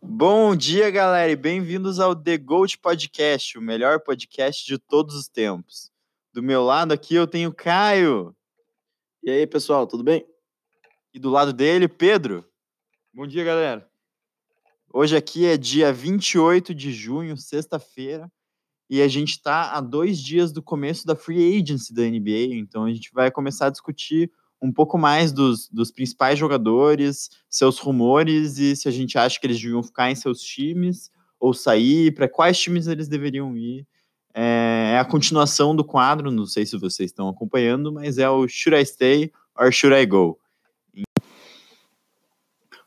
Bom dia, galera, e bem-vindos ao The Gold Podcast, o melhor podcast de todos os tempos. Do meu lado aqui eu tenho Caio. E aí, pessoal, tudo bem? E do lado dele, Pedro. Bom dia, galera. Hoje aqui é dia 28 de junho, sexta-feira, e a gente está a dois dias do começo da free agency da NBA, então a gente vai começar a discutir um pouco mais dos, dos principais jogadores, seus rumores e se a gente acha que eles deviam ficar em seus times ou sair, para quais times eles deveriam ir. É, é a continuação do quadro, não sei se vocês estão acompanhando, mas é o Should I Stay or Should I Go?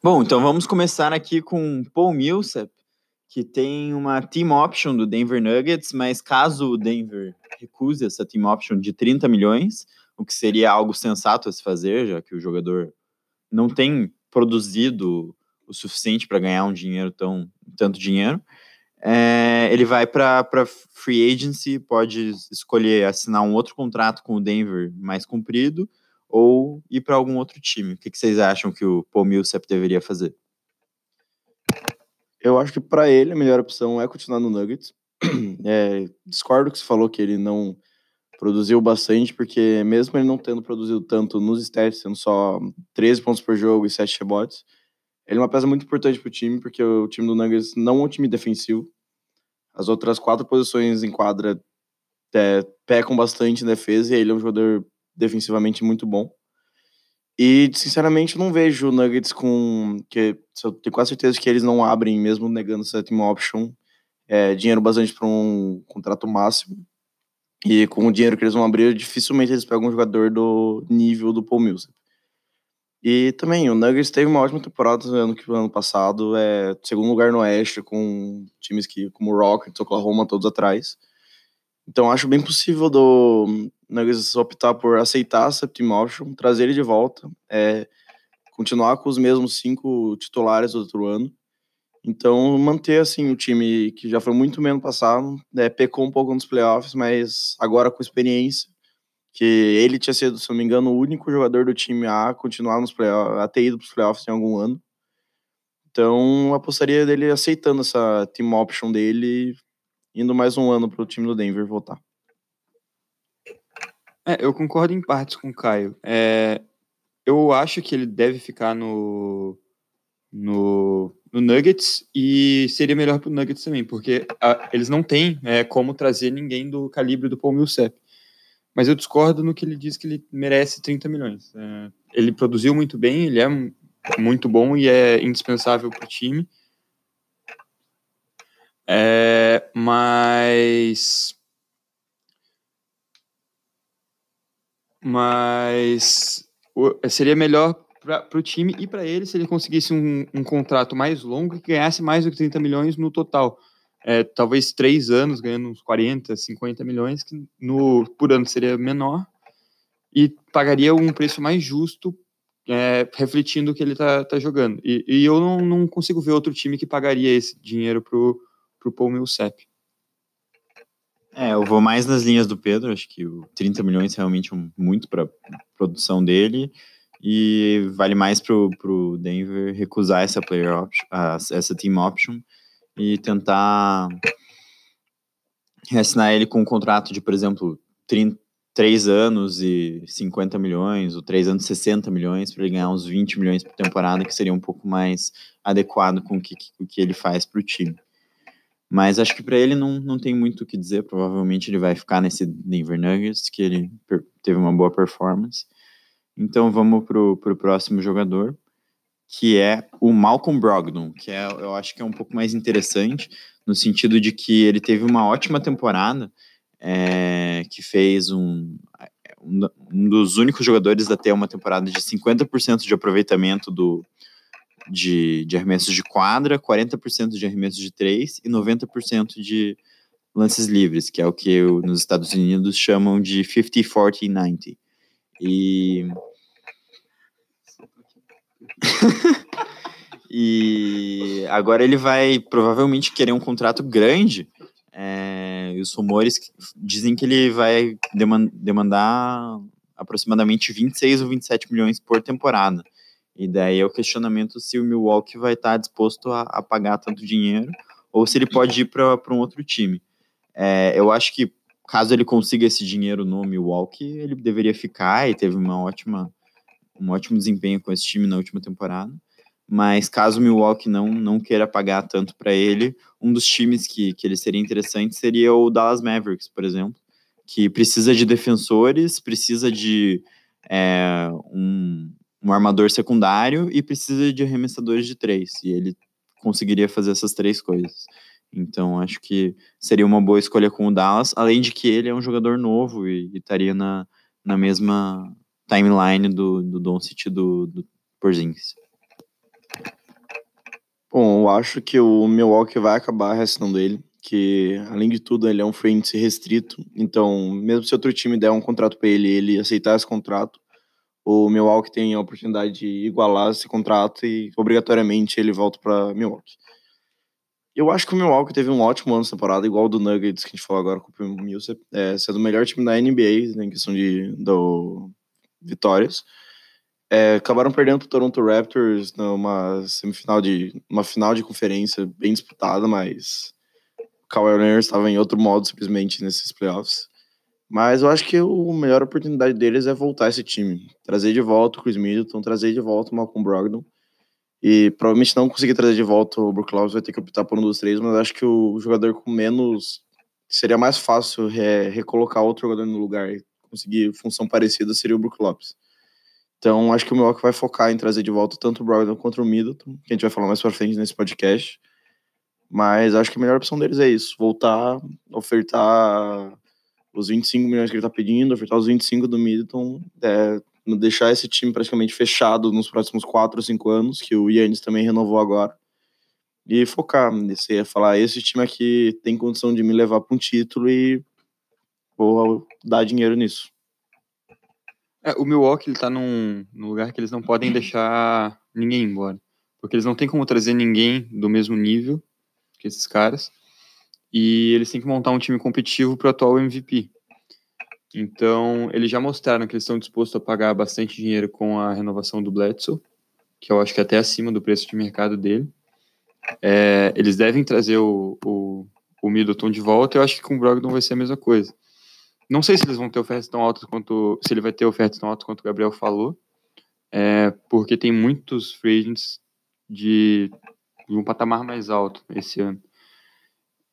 Bom, então vamos começar aqui com Paul Millsap, que tem uma team option do Denver Nuggets, mas caso o Denver recuse essa team option de 30 milhões, o que seria algo sensato a se fazer, já que o jogador não tem produzido o suficiente para ganhar um dinheiro tão tanto dinheiro. É, ele vai para free agency, pode escolher assinar um outro contrato com o Denver mais comprido ou ir para algum outro time. O que, que, vocês acham que o Paul Millsap deveria fazer? Eu acho que para ele a melhor opção é continuar no Nuggets. É, discordo que você falou que ele não produziu bastante, porque mesmo ele não tendo produzido tanto nos stats, sendo só 13 pontos por jogo e 7 rebotes, ele é uma peça muito importante para o time, porque o time do Nuggets não é um time defensivo. As outras quatro posições em quadra é, pecam bastante em defesa e ele é um jogador defensivamente muito bom. E, sinceramente, eu não vejo o Nuggets com. que Eu tenho quase certeza que eles não abrem, mesmo negando team option, é, dinheiro bastante para um contrato máximo. E com o dinheiro que eles vão abrir, dificilmente eles pegam um jogador do nível do Paul Millsap. E também, o Nuggets teve uma ótima temporada no ano, ano passado, é segundo lugar no Oeste, com times que, como o Rockets, Oklahoma, todos atrás. Então acho bem possível do Nuggets optar por aceitar essa team option, trazer ele de volta, é, continuar com os mesmos cinco titulares do outro ano então, manter assim o time que já foi muito menos passado, né, pecou um pouco nos playoffs, mas agora com experiência, que ele tinha sido, se não me engano, o único jogador do time a continuar nos playoffs, a ter ido para os playoffs em algum ano. Então, apostaria dele aceitando essa team option dele, indo mais um ano para o time do Denver voltar. É, eu concordo em partes com o Caio. É, eu acho que ele deve ficar no, no no Nuggets e seria melhor para o Nuggets também, porque a, ah, eles não têm é, como trazer ninguém do calibre do Paul Millsap. Mas eu discordo no que ele diz que ele merece 30 milhões. É, ele produziu muito bem, ele é muito bom e é indispensável para o time. É, mas mas seria melhor para o time e para ele se ele conseguisse um, um, contrato mais longo que ganhasse mais do que 30 milhões no total. É, talvez três anos ganhando uns 40, 50 milhões, que no, por ano seria menor, e pagaria um preço mais justo, é, refletindo o que ele está tá jogando. E, e eu não, não, consigo ver outro time que pagaria esse dinheiro para o Paul Millsap. É, eu vou mais nas linhas do Pedro, acho que o 30 milhões realmente é muito para produção dele e vale mais pro, pro Denver recusar essa player option, essa team option e tentar reassinar ele com um contrato de, por exemplo, 30, 3 anos e 50 milhões, ou 3 anos e 60 milhões, para ele ganhar uns 20 milhões por temporada, que seria um pouco mais adequado com o que, o que ele faz para o time. Mas acho que para ele não, não tem muito o que dizer, provavelmente ele vai ficar nesse Denver Nuggets, que ele teve uma boa performance. Então vamos para o próximo jogador, que é o Malcolm Brogdon, que é, eu acho que é um pouco mais interessante, no sentido de que ele teve uma ótima temporada, é, que fez um, um dos únicos jogadores a ter uma temporada de 50% de aproveitamento do, de, de arremessos de quadra, 40% de arremessos de três e 90% de lances livres, que é o que nos Estados Unidos chamam de 50, 40, 90. E. e agora ele vai provavelmente querer um contrato grande. É, e os rumores dizem que ele vai demandar aproximadamente 26 ou 27 milhões por temporada. E daí é o questionamento se o Milwaukee vai estar disposto a, a pagar tanto dinheiro ou se ele pode ir para um outro time. É, eu acho que caso ele consiga esse dinheiro no Milwaukee, ele deveria ficar e teve uma ótima, um ótimo desempenho com esse time na última temporada. Mas caso o Milwaukee não, não queira pagar tanto para ele, um dos times que, que ele seria interessante seria o Dallas Mavericks, por exemplo, que precisa de defensores, precisa de é, um, um armador secundário e precisa de arremessadores de três. E ele conseguiria fazer essas três coisas. Então, acho que seria uma boa escolha com o Dallas, além de que ele é um jogador novo e, estaria na, na mesma timeline do, do Doncic do, do Porzingis. Bom, eu acho que o Milwaukee vai acabar restando ele, que além de tudo ele é um free restrito, então mesmo se outro time der um contrato para ele, ele aceitar esse contrato, o Milwaukee tem a oportunidade de igualar esse contrato e obrigatoriamente ele volta para Milwaukee. Eu acho que o Milwaukee teve um ótimo ano de temporada, igual o do Nuggets que a gente falou agora com o Millsap, é, sendo o melhor time da NBA né, em questão de do, vitórias. É, acabaram perdendo o Toronto Raptors numa semifinal de uma final de conferência bem disputada, mas o Kawhi Leonard estava em outro modo simplesmente nesses playoffs. Mas eu acho que a melhor oportunidade deles é voltar esse time, trazer de volta o Chris Middleton, trazer de volta o Malcolm Brogdon e provavelmente não conseguir trazer de volta o Brook Lopes vai ter que optar por um dos três, mas acho que o jogador com menos seria mais fácil re recolocar outro jogador no lugar e conseguir função parecida seria o Brook Lopes. Então, acho que o Milwaukee vai focar em trazer de volta tanto o Brogdon quanto o Middleton, que a gente vai falar mais pra frente nesse podcast. Mas acho que a melhor opção deles é isso: voltar, ofertar os 25 milhões que ele tá pedindo, ofertar os 25 do Middleton, é, deixar esse time praticamente fechado nos próximos 4 ou 5 anos, que o Yannis também renovou agora. E focar, você ia falar, esse time aqui tem condição de me levar para um título e vou dar dinheiro nisso. É, o Milwaukee ele tá num, num, lugar que eles não podem deixar ninguém embora. Porque eles não têm como trazer ninguém do mesmo nível que esses caras. E eles têm que montar um time competitivo para o atual MVP. Então, eles já mostraram que eles estão dispostos a pagar bastante dinheiro com a renovação do Bledsoe, que eu acho que é até acima do preço de mercado dele. É, eles devem trazer o, o, o Middleton de volta. Eu acho que com o Brogdon vai ser a mesma coisa. Não sei se eles vão ter ofertas tão altas quanto. Se ele vai ter ofertas tão altas quanto o Gabriel falou. É, porque tem muitos free agents de, de um patamar mais alto esse ano.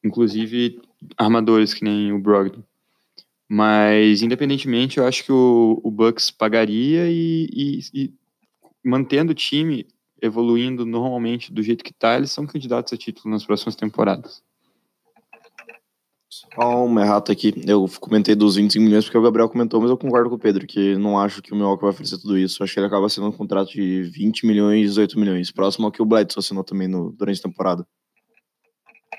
Inclusive armadores que nem o Brogdon. Mas, independentemente, eu acho que o, o Bucks pagaria e, e, e, mantendo o time evoluindo normalmente do jeito que está, eles são candidatos a título nas próximas temporadas. Só um errato aqui. Eu comentei dos 25 milhões porque o Gabriel comentou, mas eu concordo com o Pedro, que não acho que o Milwaukee vai oferecer tudo isso. Acho que ele acaba sendo um contrato de 20 milhões e 18 milhões, próximo ao que o Bledsoe assinou também no, durante a temporada.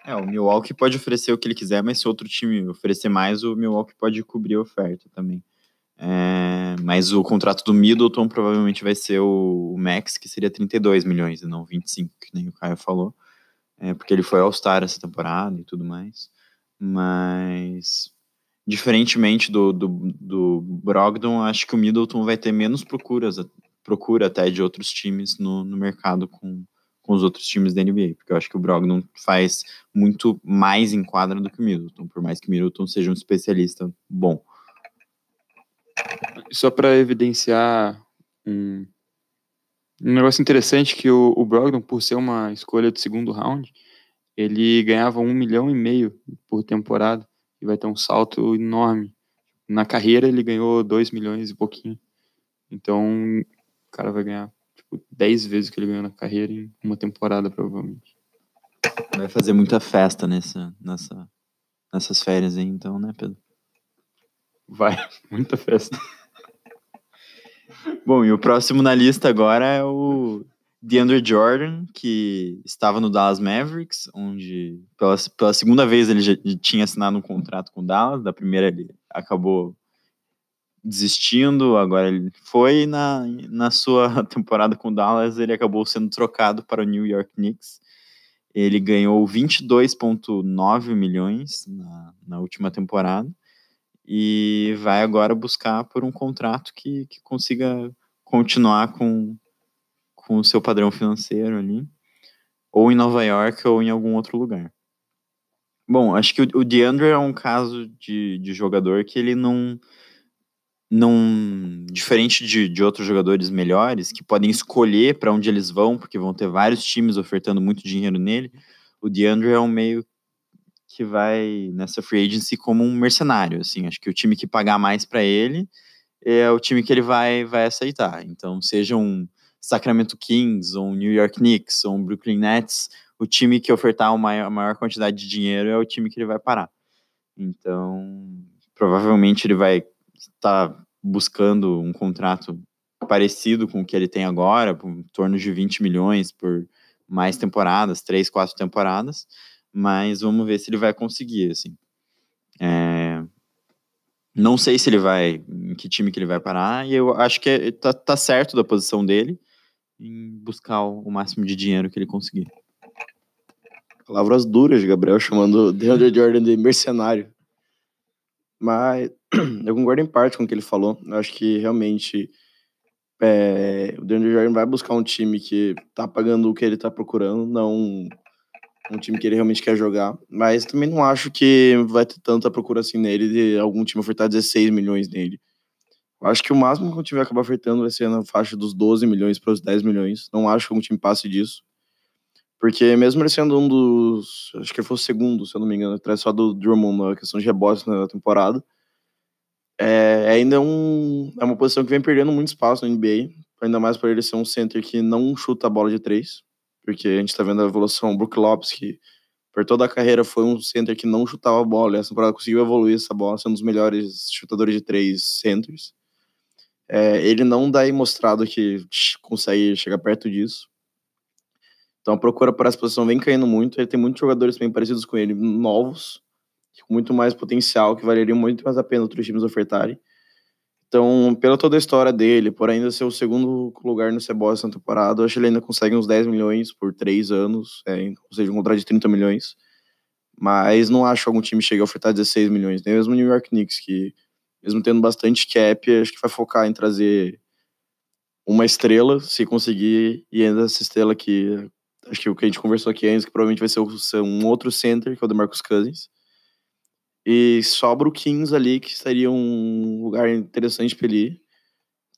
É, o Milwaukee pode oferecer o que ele quiser, mas se outro time oferecer mais, o Milwaukee pode cobrir a oferta também. É, mas o contrato do Middleton provavelmente vai ser o, Max, que seria 32 milhões e não 25, que nem o Caio falou. É, porque ele foi All-Star essa temporada e tudo mais. Mas, diferentemente do, do, do Brogdon, acho que o Middleton vai ter menos procuras, procura até de outros times no, no mercado com, com os outros times da NBA, porque eu acho que o Brogdon faz muito mais em quadra do que o Middleton, por mais que o Middleton seja um especialista bom. Só para evidenciar um, um negócio interessante que o, o Brogdon, por ser uma escolha de segundo round, ele ganhava um milhão e meio por temporada e vai ter um salto enorme. Na carreira ele ganhou dois milhões e pouquinho. Então o cara vai ganhar 10 vezes o que ele ganhou na carreira em uma temporada, provavelmente. Vai fazer muita festa nessa, nessa, nessas férias aí, então, né, Pedro? Vai, muita festa. Bom, e o próximo na lista agora é o DeAndre Jordan, que estava no Dallas Mavericks, onde pela, pela segunda vez ele já tinha assinado um contrato com o Dallas, da primeira ele acabou desistindo, agora ele foi na, na sua temporada com o Dallas, ele acabou sendo trocado para o New York Knicks. Ele ganhou 22,9 milhões na, na última temporada e vai agora buscar por um contrato que, que consiga continuar com com o seu padrão financeiro ali, ou em Nova York ou em algum outro lugar. Bom, acho que o, o DeAndre é um caso de, de jogador que ele não não diferente de, de outros jogadores melhores que podem escolher para onde eles vão, porque vão ter vários times ofertando muito dinheiro nele. O DeAndre é um meio que vai nessa free agency como um mercenário, assim, acho que o time que pagar mais para ele é o time que ele vai vai aceitar. Então, seja um Sacramento Kings, ou um New York Knicks, ou um Brooklyn Nets, o time que ofertar maior, maior quantidade de dinheiro é o time que ele vai parar. Então, provavelmente ele vai estar buscando um contrato parecido com o que ele tem agora, em torno de 20 milhões por mais temporadas, três, quatro temporadas, mas vamos ver se ele vai conseguir, assim. É... Não sei se ele vai, em que time que ele vai parar, e eu acho que é, tá, tá certo da posição dele em buscar o, o máximo de dinheiro que ele conseguir. Palavras duras Gabriel chamando DeAndre Jordan de mercenário. Mas eu concordo em parte com o que ele falou. Eu acho que realmente é, o DeAndre Jordan vai buscar um time que tá pagando o que ele tá procurando, não um time que ele realmente quer jogar. Mas também não acho que vai ter tanta procura assim nele de algum time ofertar 16 milhões nele. Eu acho que o máximo que o time vai acabar ofertando vai ser na faixa dos 12 milhões para os 10 milhões. Não acho que um time passe disso. Porque mesmo ele sendo um dos. Acho que ele foi o segundo, se eu não me engano, atrás só do Drummond na questão de rebotes na temporada. É, ainda é, um, é uma posição que vem perdendo muito espaço na NBA. Ainda mais por ele ser um center que não chuta a bola de três. Porque a gente está vendo a evolução. O Brook Lopes, que por toda a carreira foi um center que não chutava a bola. E essa temporada conseguiu evoluir essa bola, sendo um dos melhores chutadores de três centers. É, ele não dá aí mostrado que consegue chegar perto disso. Então a procura para essa posição vem caindo muito. Ele tem muitos jogadores bem parecidos com ele, novos, com muito mais potencial, que valeriam muito mais a pena outros times ofertarem. Então, pela toda a história dele, por ainda ser o segundo lugar no Cebola essa temporada, acho que ele ainda consegue uns 10 milhões por três anos, é, ou seja, um contrato de 30 milhões. Mas não acho que algum time chegue a ofertar 16 milhões, nem mesmo o New York Knicks, que mesmo tendo bastante cap, acho que vai focar em trazer uma estrela, se conseguir, e ainda essa estrela que acho que o que a gente conversou aqui antes, que provavelmente vai ser um outro center, que é o DeMarcus Cousins. E sobra o Kings ali, que seria um lugar interessante para ele ir.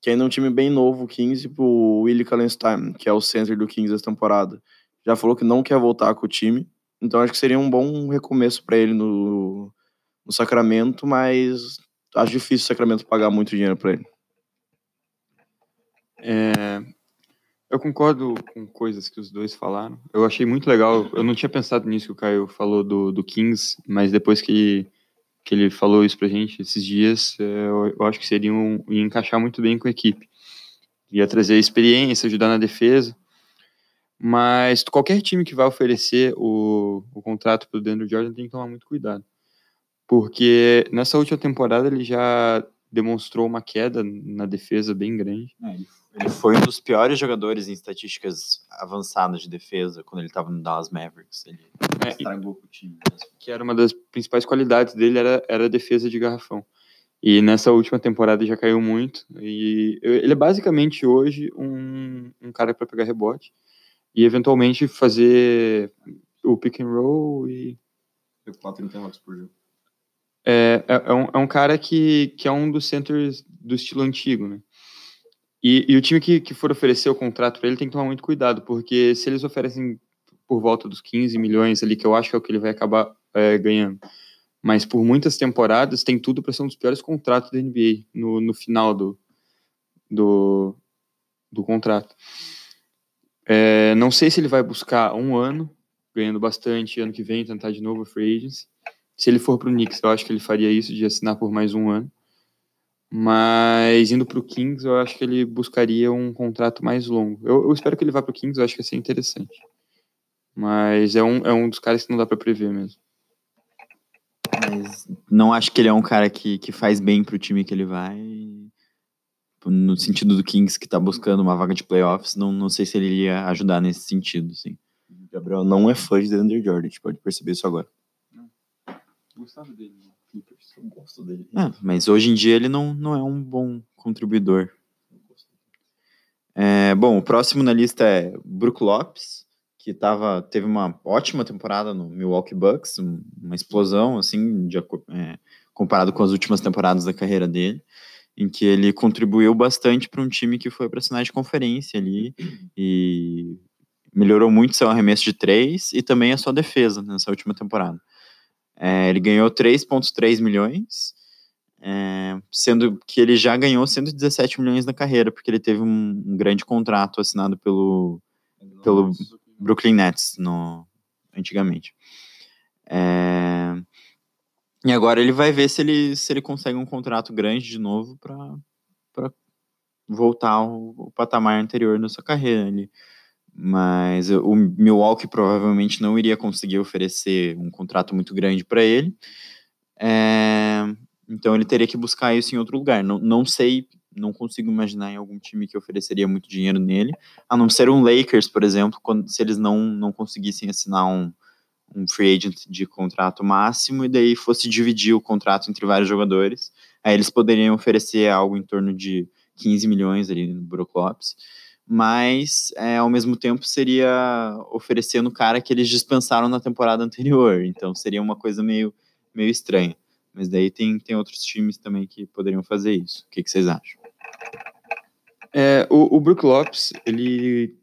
Que ainda é um time bem novo, o Kings, e pro Willie Kallenstein, que é o center do Kings essa temporada. Já falou que não quer voltar com o time. Então acho que seria um bom recomeço para ele no, no Sacramento, mas acho difícil o Sacramento pagar muito dinheiro para ele. É, eu concordo com coisas que os dois falaram. Eu achei muito legal. Eu não tinha pensado nisso que o Caio falou do, do Kings, mas depois que, que ele falou isso pra gente esses dias, é, eu, acho que seria um, ia encaixar muito bem com a equipe. Ia trazer experiência, ajudar na defesa. Mas qualquer time que vai oferecer o, o contrato pro Daniel Jordan tem que tomar muito cuidado. Porque nessa última temporada ele já demonstrou uma queda na defesa bem grande. É, ele foi um dos piores jogadores em estatísticas avançadas de defesa quando ele estava no Dallas Mavericks. Ele é, estragou o time. Mesmo. Que era uma das principais qualidades dele, era, era a defesa de garrafão. E nessa última temporada já caiu muito. E ele é basicamente hoje um, um cara para pegar rebote e eventualmente fazer o pick and roll e. 4 por jogo. É, é, é, um, é um cara que, que é um dos centers do estilo antigo, né? E, e o time que, que for oferecer o contrato para ele tem que tomar muito cuidado, porque se eles oferecem por volta dos 15 milhões ali, que eu acho que é o que ele vai acabar é, ganhando, mas por muitas temporadas tem tudo para ser um dos piores contratos da NBA no, no final do, do, do contrato. É, não sei se ele vai buscar um ano, ganhando bastante, ano que vem tentar de novo a free agency. Se ele for para o Knicks, eu acho que ele faria isso, de assinar por mais um ano. Mas indo para o Kings, eu acho que ele buscaria um contrato mais longo. Eu, eu espero que ele vá para o Kings, eu acho que vai ser interessante. Mas é um, é um dos caras que não dá para prever mesmo. Mas não acho que ele é um cara que, que faz bem para o time que ele vai. No sentido do Kings que está buscando uma vaga de playoffs, não, não sei se ele iria ajudar nesse sentido, sim. Gabriel não é fã de Andrew Jordan, a gente pode perceber isso agora. Não. Gostava dele. Né? Clippers. Eu gosto dele. É, mas hoje em dia ele não, não é um bom contribuidor. É, bom, o próximo na lista é Brook Lopes, que tava, teve uma ótima temporada no Milwaukee Bucks, uma explosão, assim, de, é, comparado com as últimas temporadas da carreira dele, em que ele contribuiu bastante para um time que foi para a de conferência ali e melhorou muito seu arremesso de três e também a sua defesa nessa última temporada. É, ele ganhou 3,3 milhões, é, sendo que ele já ganhou 117 milhões na carreira, porque ele teve um, um grande contrato assinado pelo, pelo Brooklyn Nets no, antigamente. É, e agora ele vai ver se ele, se ele consegue um contrato grande de novo para voltar ao, ao, patamar anterior na sua carreira. Ele, mas o Milwaukee provavelmente não iria conseguir oferecer um contrato muito grande para ele. É, então ele teria que buscar isso em outro lugar. Não, não sei, não consigo imaginar em algum time que ofereceria muito dinheiro nele, a não ser um Lakers, por exemplo, quando, se eles não, não conseguissem assinar um, um free agent de contrato máximo e daí fosse dividir o contrato entre vários jogadores. Aí eles poderiam oferecer algo em torno de 15 milhões ali no Brook Lopes mas é, ao mesmo tempo seria oferecendo o cara que eles dispensaram na temporada anterior, então seria uma coisa meio, meio estranha. Mas daí tem, tem outros times também que poderiam fazer isso. O que, que vocês acham? É, o, o Brook Lopes, ele,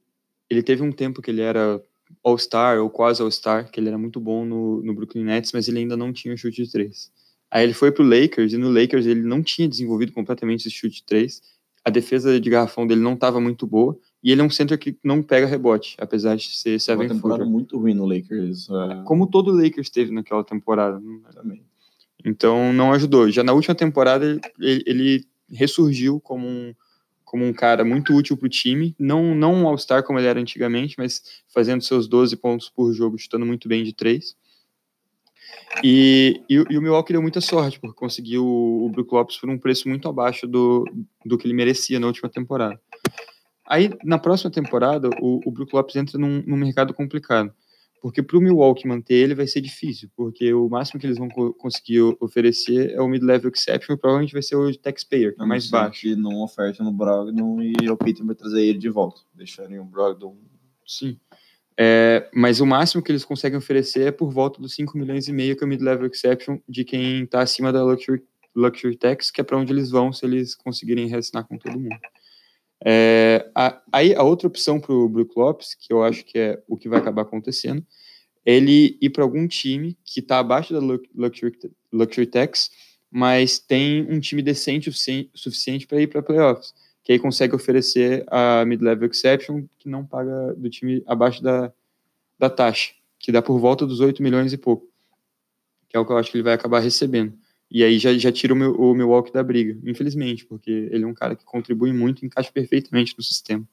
ele teve um tempo que ele era All-Star ou quase All-Star, que ele era muito bom no, no Brooklyn Nets, mas ele ainda não tinha chute de três. Aí ele foi pro Lakers, e no Lakers ele não tinha desenvolvido completamente esse chute de três, a defesa de garrafão dele não estava muito boa, e ele é um center que não pega rebote, apesar de ser seven Uma temporada footer. muito ruim no Lakers. É... Como todo o Lakers teve naquela temporada. Também. Então não ajudou. Já na última temporada ele, ele ressurgiu como um, como um cara muito útil para o time, não, não um All-Star como ele era antigamente, mas fazendo seus 12 pontos por jogo, chutando muito bem de três. E, e, e, o Milwaukee deu muita sorte, porque conseguiu o, Brook Lopes por um preço muito abaixo do, do que ele merecia na última temporada. Aí, na próxima temporada, o, o Brook Lopes entra num, num mercado complicado, porque para o Milwaukee manter ele vai ser difícil, porque o máximo que eles vão co conseguir oferecer é o mid-level exception, e provavelmente vai ser o taxpayer, que é mais baixo. Não oferta no Brogdon e o Peyton vai trazer ele de volta, deixando o Brogdon... Sim. É, mas o máximo que eles conseguem oferecer é por volta dos 5 milhões e meio, que é o mid-level exception de quem está acima da luxury, luxury tax, que é para onde eles vão se eles conseguirem reassinar com todo mundo. É, a, aí a outra opção para o Brook Lopes, que eu acho que é o que vai acabar acontecendo, é ele ir para algum time que está abaixo da luxury, luxury tax, mas tem um time decente o suficiente para ir para playoffs que aí consegue oferecer a mid-level exception, que não paga do time abaixo da, da taxa, que dá por volta dos 8 milhões e pouco, que é o que eu acho que ele vai acabar recebendo. E aí já, já tira o, meu, o Milwaukee da briga, infelizmente, porque ele é um cara que contribui muito e encaixa perfeitamente no sistema.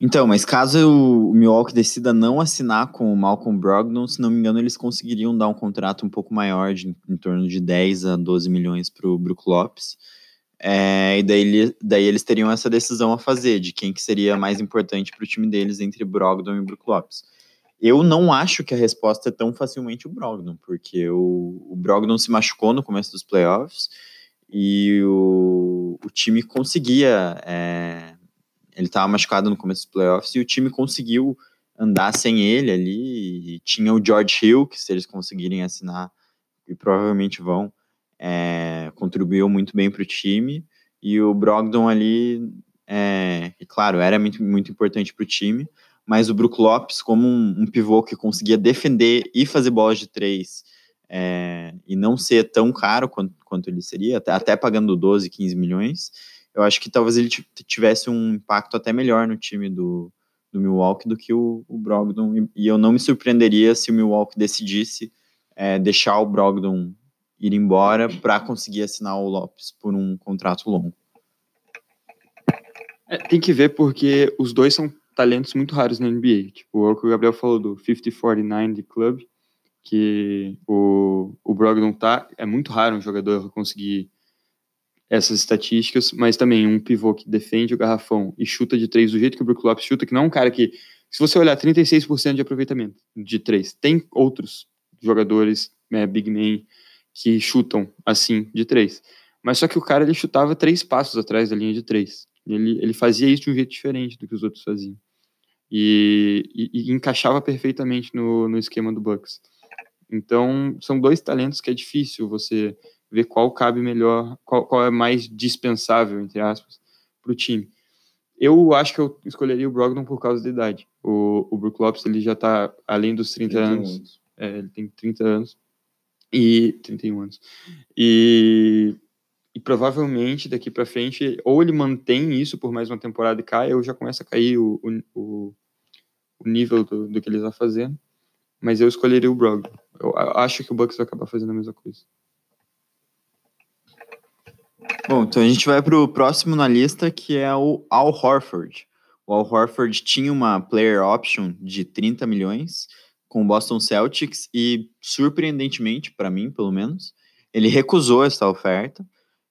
Então, mas caso o Milwaukee decida não assinar com o Malcolm Brogdon, se não me engano, eles conseguiriam dar um contrato um pouco maior, de, em torno de 10 a 12 milhões para o Brook Lopes. É, e daí, daí eles teriam essa decisão a fazer de quem que seria mais importante para o time deles entre Brogdon e Brook Lopes. Eu não acho que a resposta é tão facilmente o Brogdon, porque o, o Brogdon se machucou no começo dos playoffs e o, o time conseguia. É, ele estava machucado no começo dos playoffs e o time conseguiu andar sem ele ali. Tinha o George Hill, que se eles conseguirem assinar, e provavelmente vão, é, contribuiu muito bem para o time, e o Brogdon ali, é, claro, era muito, muito importante para o time, mas o Brook Lopes, como um, um, pivô que conseguia defender e fazer bolas de três, é, e não ser tão caro quanto, quanto ele seria, até, até pagando 12, 15 milhões, eu acho que talvez ele tivesse um impacto até melhor no time do, do Milwaukee do que o, o Brogdon, e, e eu não me surpreenderia se o Milwaukee decidisse é, deixar o Brogdon ir embora para conseguir assinar o Lopes por um contrato longo. É, tem que ver porque os dois são talentos muito raros na NBA. Tipo, é o que o Gabriel falou do 50-49 de club, que o, o Brogdon tá. É muito raro um jogador conseguir essas estatísticas, mas também um pivô que defende o garrafão e chuta de três do jeito que o Brook Lopes chuta, que não é um cara que, se você olhar 36% de aproveitamento de três, tem outros jogadores, né, big man, que chutam assim de três. Mas só que o cara ele chutava três passos atrás da linha de três. Ele, ele fazia isso de um jeito diferente do que os outros faziam. E, e, e encaixava perfeitamente no, no esquema do Bucks. Então, são dois talentos que é difícil você ver qual cabe melhor, qual, qual é mais dispensável, entre aspas, para o time. Eu acho que eu escolheria o Brogdon por causa da idade. O, o Brook Lopes ele já está além dos 30 anos. anos. É, ele tem 30 anos. E 31 anos. E, e provavelmente daqui para frente, ou ele mantém isso por mais uma temporada e cai, ou já começa a cair o, o, o nível do, do que ele está fazendo. Mas eu escolheria o Brogdon. Eu acho que o Bucks vai acabar fazendo a mesma coisa. Bom, então a gente vai para o próximo na lista, que é o Al Horford. O Al Horford tinha uma player option de 30 milhões com o Boston Celtics e, surpreendentemente, para mim, pelo menos, ele recusou essa oferta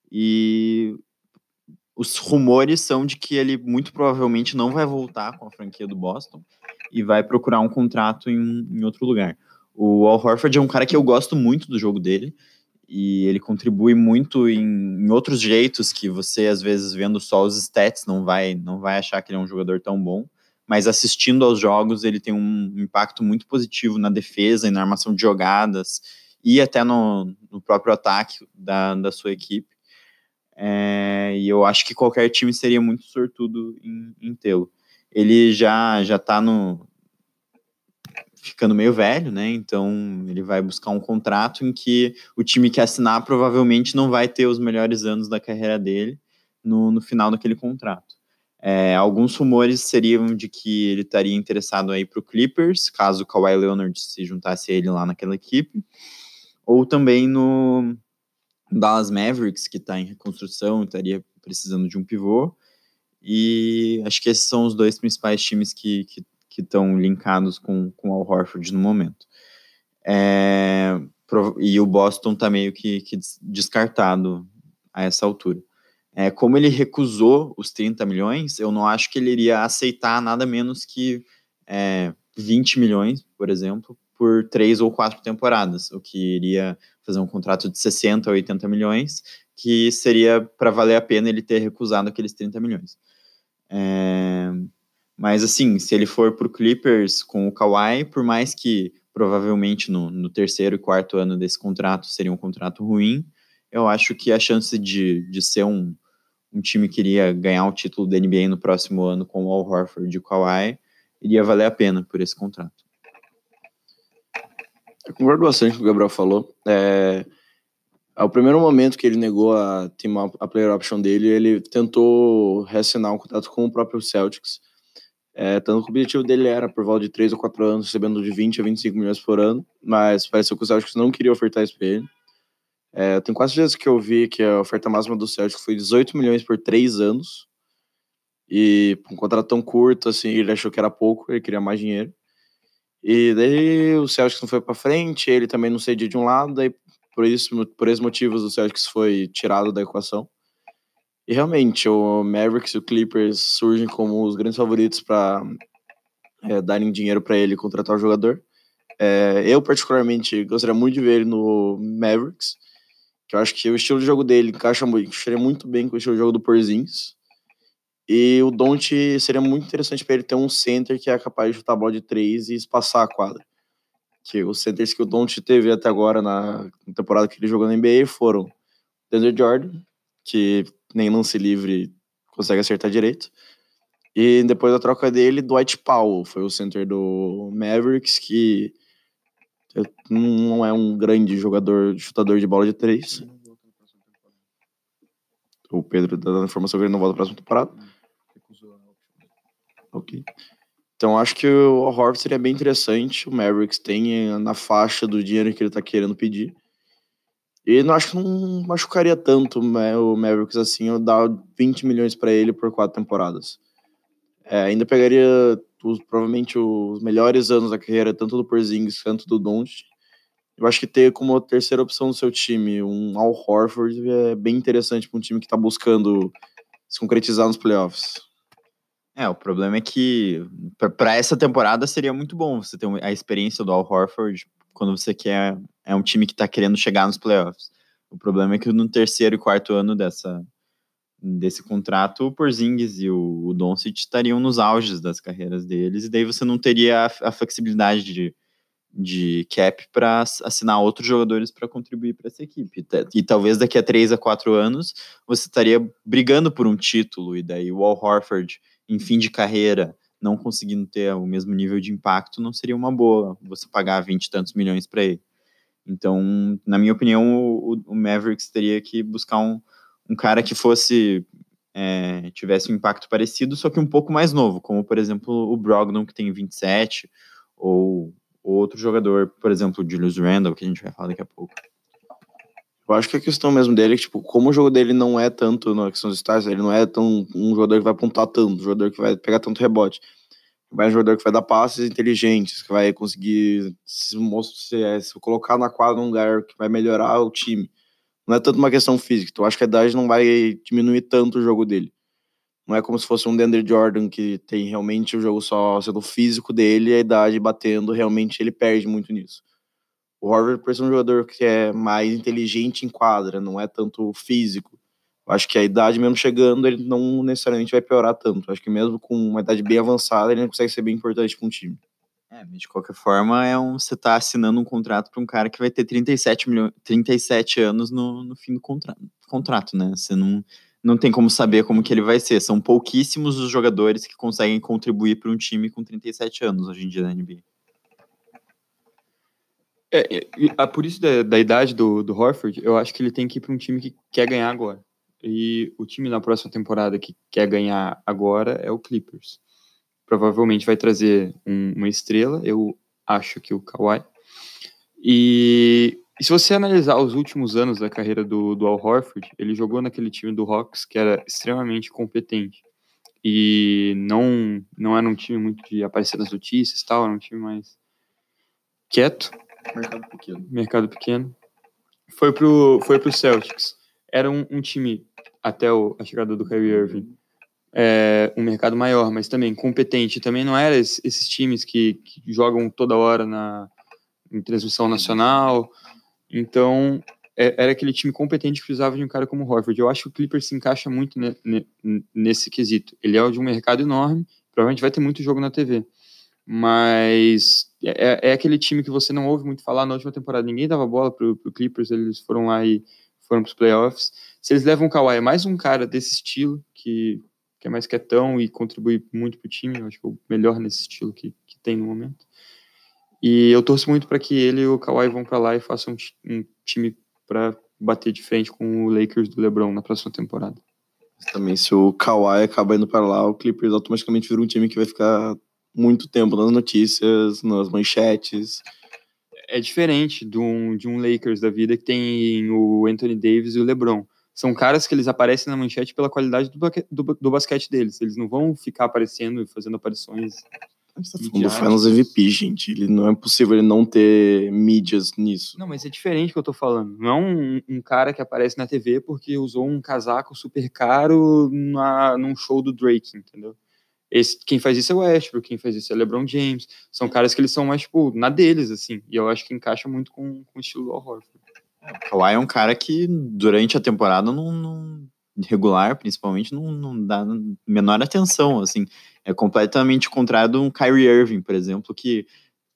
e os rumores são de que ele muito provavelmente não vai voltar com a franquia do Boston e vai procurar um contrato em, em outro lugar. O Al Horford é um cara que eu gosto muito do jogo dele e ele contribui muito em, em, outros jeitos que você às vezes vendo só os stats não vai não vai achar que ele é um jogador tão bom, mas assistindo aos jogos ele tem um impacto muito positivo na defesa e na armação de jogadas e até no, no próprio ataque da, da sua equipe. É, e eu acho que qualquer time seria muito sortudo em, em tê-lo. Ele já já está no ficando meio velho, né? Então ele vai buscar um contrato em que o time que assinar provavelmente não vai ter os melhores anos da carreira dele no, no final daquele contrato. É, alguns rumores seriam de que ele estaria interessado aí para o Clippers, caso o Kawhi Leonard se juntasse a ele lá naquela equipe, ou também no Dallas Mavericks, que está em reconstrução, estaria precisando de um pivô. E acho que esses são os dois principais times que, estão linkados com, com o Horford no momento. É, e o Boston está meio que, que, descartado a essa altura. É, como ele recusou os 30 milhões, eu não acho que ele iria aceitar nada menos que é, 20 milhões, por exemplo, por três ou quatro temporadas, o que iria fazer um contrato de 60 ou 80 milhões, que seria para valer a pena ele ter recusado aqueles 30 milhões. É, mas assim, se ele for para o Clippers com o Kawhi, por mais que provavelmente no, no, terceiro e quarto ano desse contrato seria um contrato ruim, eu acho que a chance de, de ser um, um time que iria ganhar o título da NBA no próximo ano com o Al Horford e o Kawhi iria valer a pena por esse contrato. Eu concordo bastante com o que o Gabriel falou. É, ao primeiro momento que ele negou a, a player option dele, ele tentou reassinar um contrato com o próprio Celtics é, tanto que o objetivo dele era por volta de 3 ou 4 anos, recebendo de 20 a 25 milhões por ano, mas pareceu que o Celtics não queria ofertar isso para ele. É, eu tenho quase certeza que eu vi que a oferta máxima do Celtics foi 18 milhões por 3 anos, e um contrato tão curto, assim, ele achou que era pouco, ele queria mais dinheiro. E daí o Celtics não foi para frente, ele também não cediu de um lado, daí por isso, por esses motivos o Celtics foi tirado da equação. E realmente, o Mavericks e o Clippers surgem como os grandes favoritos para é, darem dinheiro para ele contratar o jogador. É, eu, particularmente, gostaria muito de ver ele no Mavericks, que eu acho que o estilo de jogo dele encaixa muito, encaixaria muito bem com o estilo de jogo do Porzingis. E o Don't seria muito interessante para ele ter um center que é capaz de chutar a bola de três e espaçar a quadra. Que os centers que o Don't teve até agora na temporada que ele jogou na NBA foram Deandre Jordan, que nem lance livre consegue acertar direito. E depois da troca dele, Dwight Powell foi o center do Mavericks, que não é um grande jogador, chutador de bola de três. O Pedro tá dando informação que ele não volta para a próxima temporada. Ok. Então acho que o Horford seria bem interessante. O Mavericks tem na faixa do dinheiro que ele está querendo pedir. E não acho que não machucaria tanto né, o Mavericks assim, eu dar 20 milhões para ele por quatro temporadas. É, ainda pegaria os, provavelmente os melhores anos da carreira, tanto do Porzingis quanto do Doncic. Eu acho que ter como terceira opção do seu time um Al Horford é bem interessante para um time que está buscando se concretizar nos playoffs. É, o problema é que para essa temporada seria muito bom você ter a experiência do Al Horford quando você quer é um time que está querendo chegar nos playoffs. O problema é que no terceiro e quarto ano dessa desse contrato, o Porzingis e o, o Doncic estariam nos auges das carreiras deles, e daí você não teria a, a flexibilidade de, de cap para assinar outros jogadores para contribuir para essa equipe. E talvez daqui a três a quatro anos você estaria brigando por um título, e daí o Al Horford, em fim de carreira, não conseguindo ter o mesmo nível de impacto, não seria uma boa você pagar 20 e tantos milhões para ele. Então, na minha opinião, o, o Mavericks teria que buscar um, um cara que fosse é, tivesse um impacto parecido, só que um pouco mais novo, como por exemplo o Brogdon, que tem 27, ou outro jogador, por exemplo, o Julius Randle, que a gente vai falar daqui a pouco. Eu acho que a questão mesmo dele é que, tipo, como o jogo dele não é tanto na questão dos stars, ele não é tão um jogador que vai pontuar tanto, um jogador que vai pegar tanto rebote. Vai um jogador que vai dar passes inteligentes, que vai conseguir se, se, é, se colocar na quadra num lugar que vai melhorar o time. Não é tanto uma questão física, então acho que a idade não vai diminuir tanto o jogo dele. Não é como se fosse um Deandre Jordan que tem realmente o jogo só sendo físico dele e a idade batendo, realmente ele perde muito nisso. O Horford parece um jogador que é mais inteligente em quadra, não é tanto físico. Eu acho que a idade mesmo chegando, ele não necessariamente vai piorar tanto. Eu acho que mesmo com uma idade bem avançada, ele consegue ser bem importante para um time. É, de qualquer forma, é um, você está assinando um contrato para um cara que vai ter 37, milhões, 37 anos no, no fim do contra, contrato, né? Você não, não tem como saber como que ele vai ser. São pouquíssimos os jogadores que conseguem contribuir para um time com 37 anos hoje em dia na NBA. É, é, por isso da, da, idade do, do Horford, eu acho que ele tem que ir para um time que quer ganhar agora. E o time na próxima temporada que quer ganhar agora é o Clippers provavelmente vai trazer um, uma estrela, eu acho que o Kawhi. E, e, se você analisar os últimos anos da carreira do, do Al Horford, ele jogou naquele time do Hawks que era extremamente competente. E não, não era um time muito de aparecer nas notícias tal, era um time mais quieto. Mercado pequeno. Mercado pequeno. Foi pro, foi pro Celtics. Era um, um time, até o, a chegada do Kyrie Irving, é, um mercado maior, mas também competente. Também não era esses, times que, que, jogam toda hora na em transmissão nacional. Então, é, era aquele time competente que precisava de um cara como o Horford. Eu acho que o Clippers se encaixa muito ne, ne, nesse quesito. Ele é de um mercado enorme, provavelmente vai ter muito jogo na TV. Mas é, é aquele time que você não ouve muito falar na última temporada. Ninguém dava bola pro, pro Clippers, eles foram lá e foram para os playoffs. Se eles levam o Kawhi, é mais um cara desse estilo que que é mais quietão e contribui muito para o time. Eu acho que é o melhor nesse estilo que, que tem no momento. E eu torço muito para que ele e o Kawhi vão para lá e façam um, um time para bater de frente com o Lakers do LeBron na próxima temporada. Também, se o Kawhi acaba indo para lá, o Clippers automaticamente vira um time que vai ficar muito tempo nas notícias, nas manchetes. É diferente de um, de um Lakers da vida que tem o Anthony Davis e o LeBron são caras que eles aparecem na manchete pela qualidade do, do, do basquete deles. Eles não vão ficar aparecendo e fazendo aparições. A gente tá falando do Finals MVP, gente. Ele não é possível ele não ter mídias nisso. Não, mas é diferente que eu tô falando. Não é um, um cara que aparece na TV porque usou um casaco super caro na, num show do Drake, entendeu? Esse, quem faz isso é o Westbrook, quem faz isso é LeBron James. São caras que eles são mais, tipo, na deles, assim. E eu acho que encaixa muito com, com o estilo do Al Horford. O Kawhi é um cara que durante a temporada não, não regular, principalmente, não, não dá menor atenção, assim. É completamente contrário um Kyrie Irving, por exemplo, que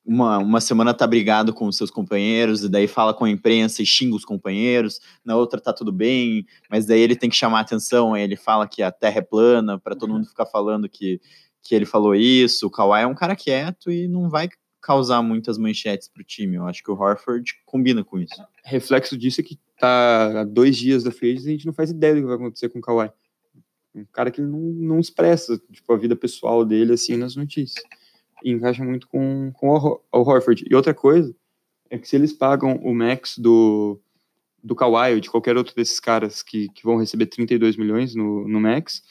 uma, uma semana tá brigado com os seus companheiros, e daí fala com a imprensa e xinga os companheiros, na outra tá tudo bem, mas daí ele tem que chamar a atenção, aí ele fala que a terra é plana, para todo uhum. mundo ficar falando que, que ele falou isso. O Kawhi é um cara quieto e não vai causar muitas manchetes para o time. Eu acho que o Horford combina com isso. Reflexo disso é que tá há dois dias da frente e a gente não faz ideia do que vai acontecer com o Kawhi. Um cara que não, não expressa tipo, a vida pessoal dele assim nas notícias. E encaixa muito com, com o, o Horford. E outra coisa é que se eles pagam o max do, do Kawhi ou de qualquer outro desses caras que, que vão receber 32 milhões no, no max,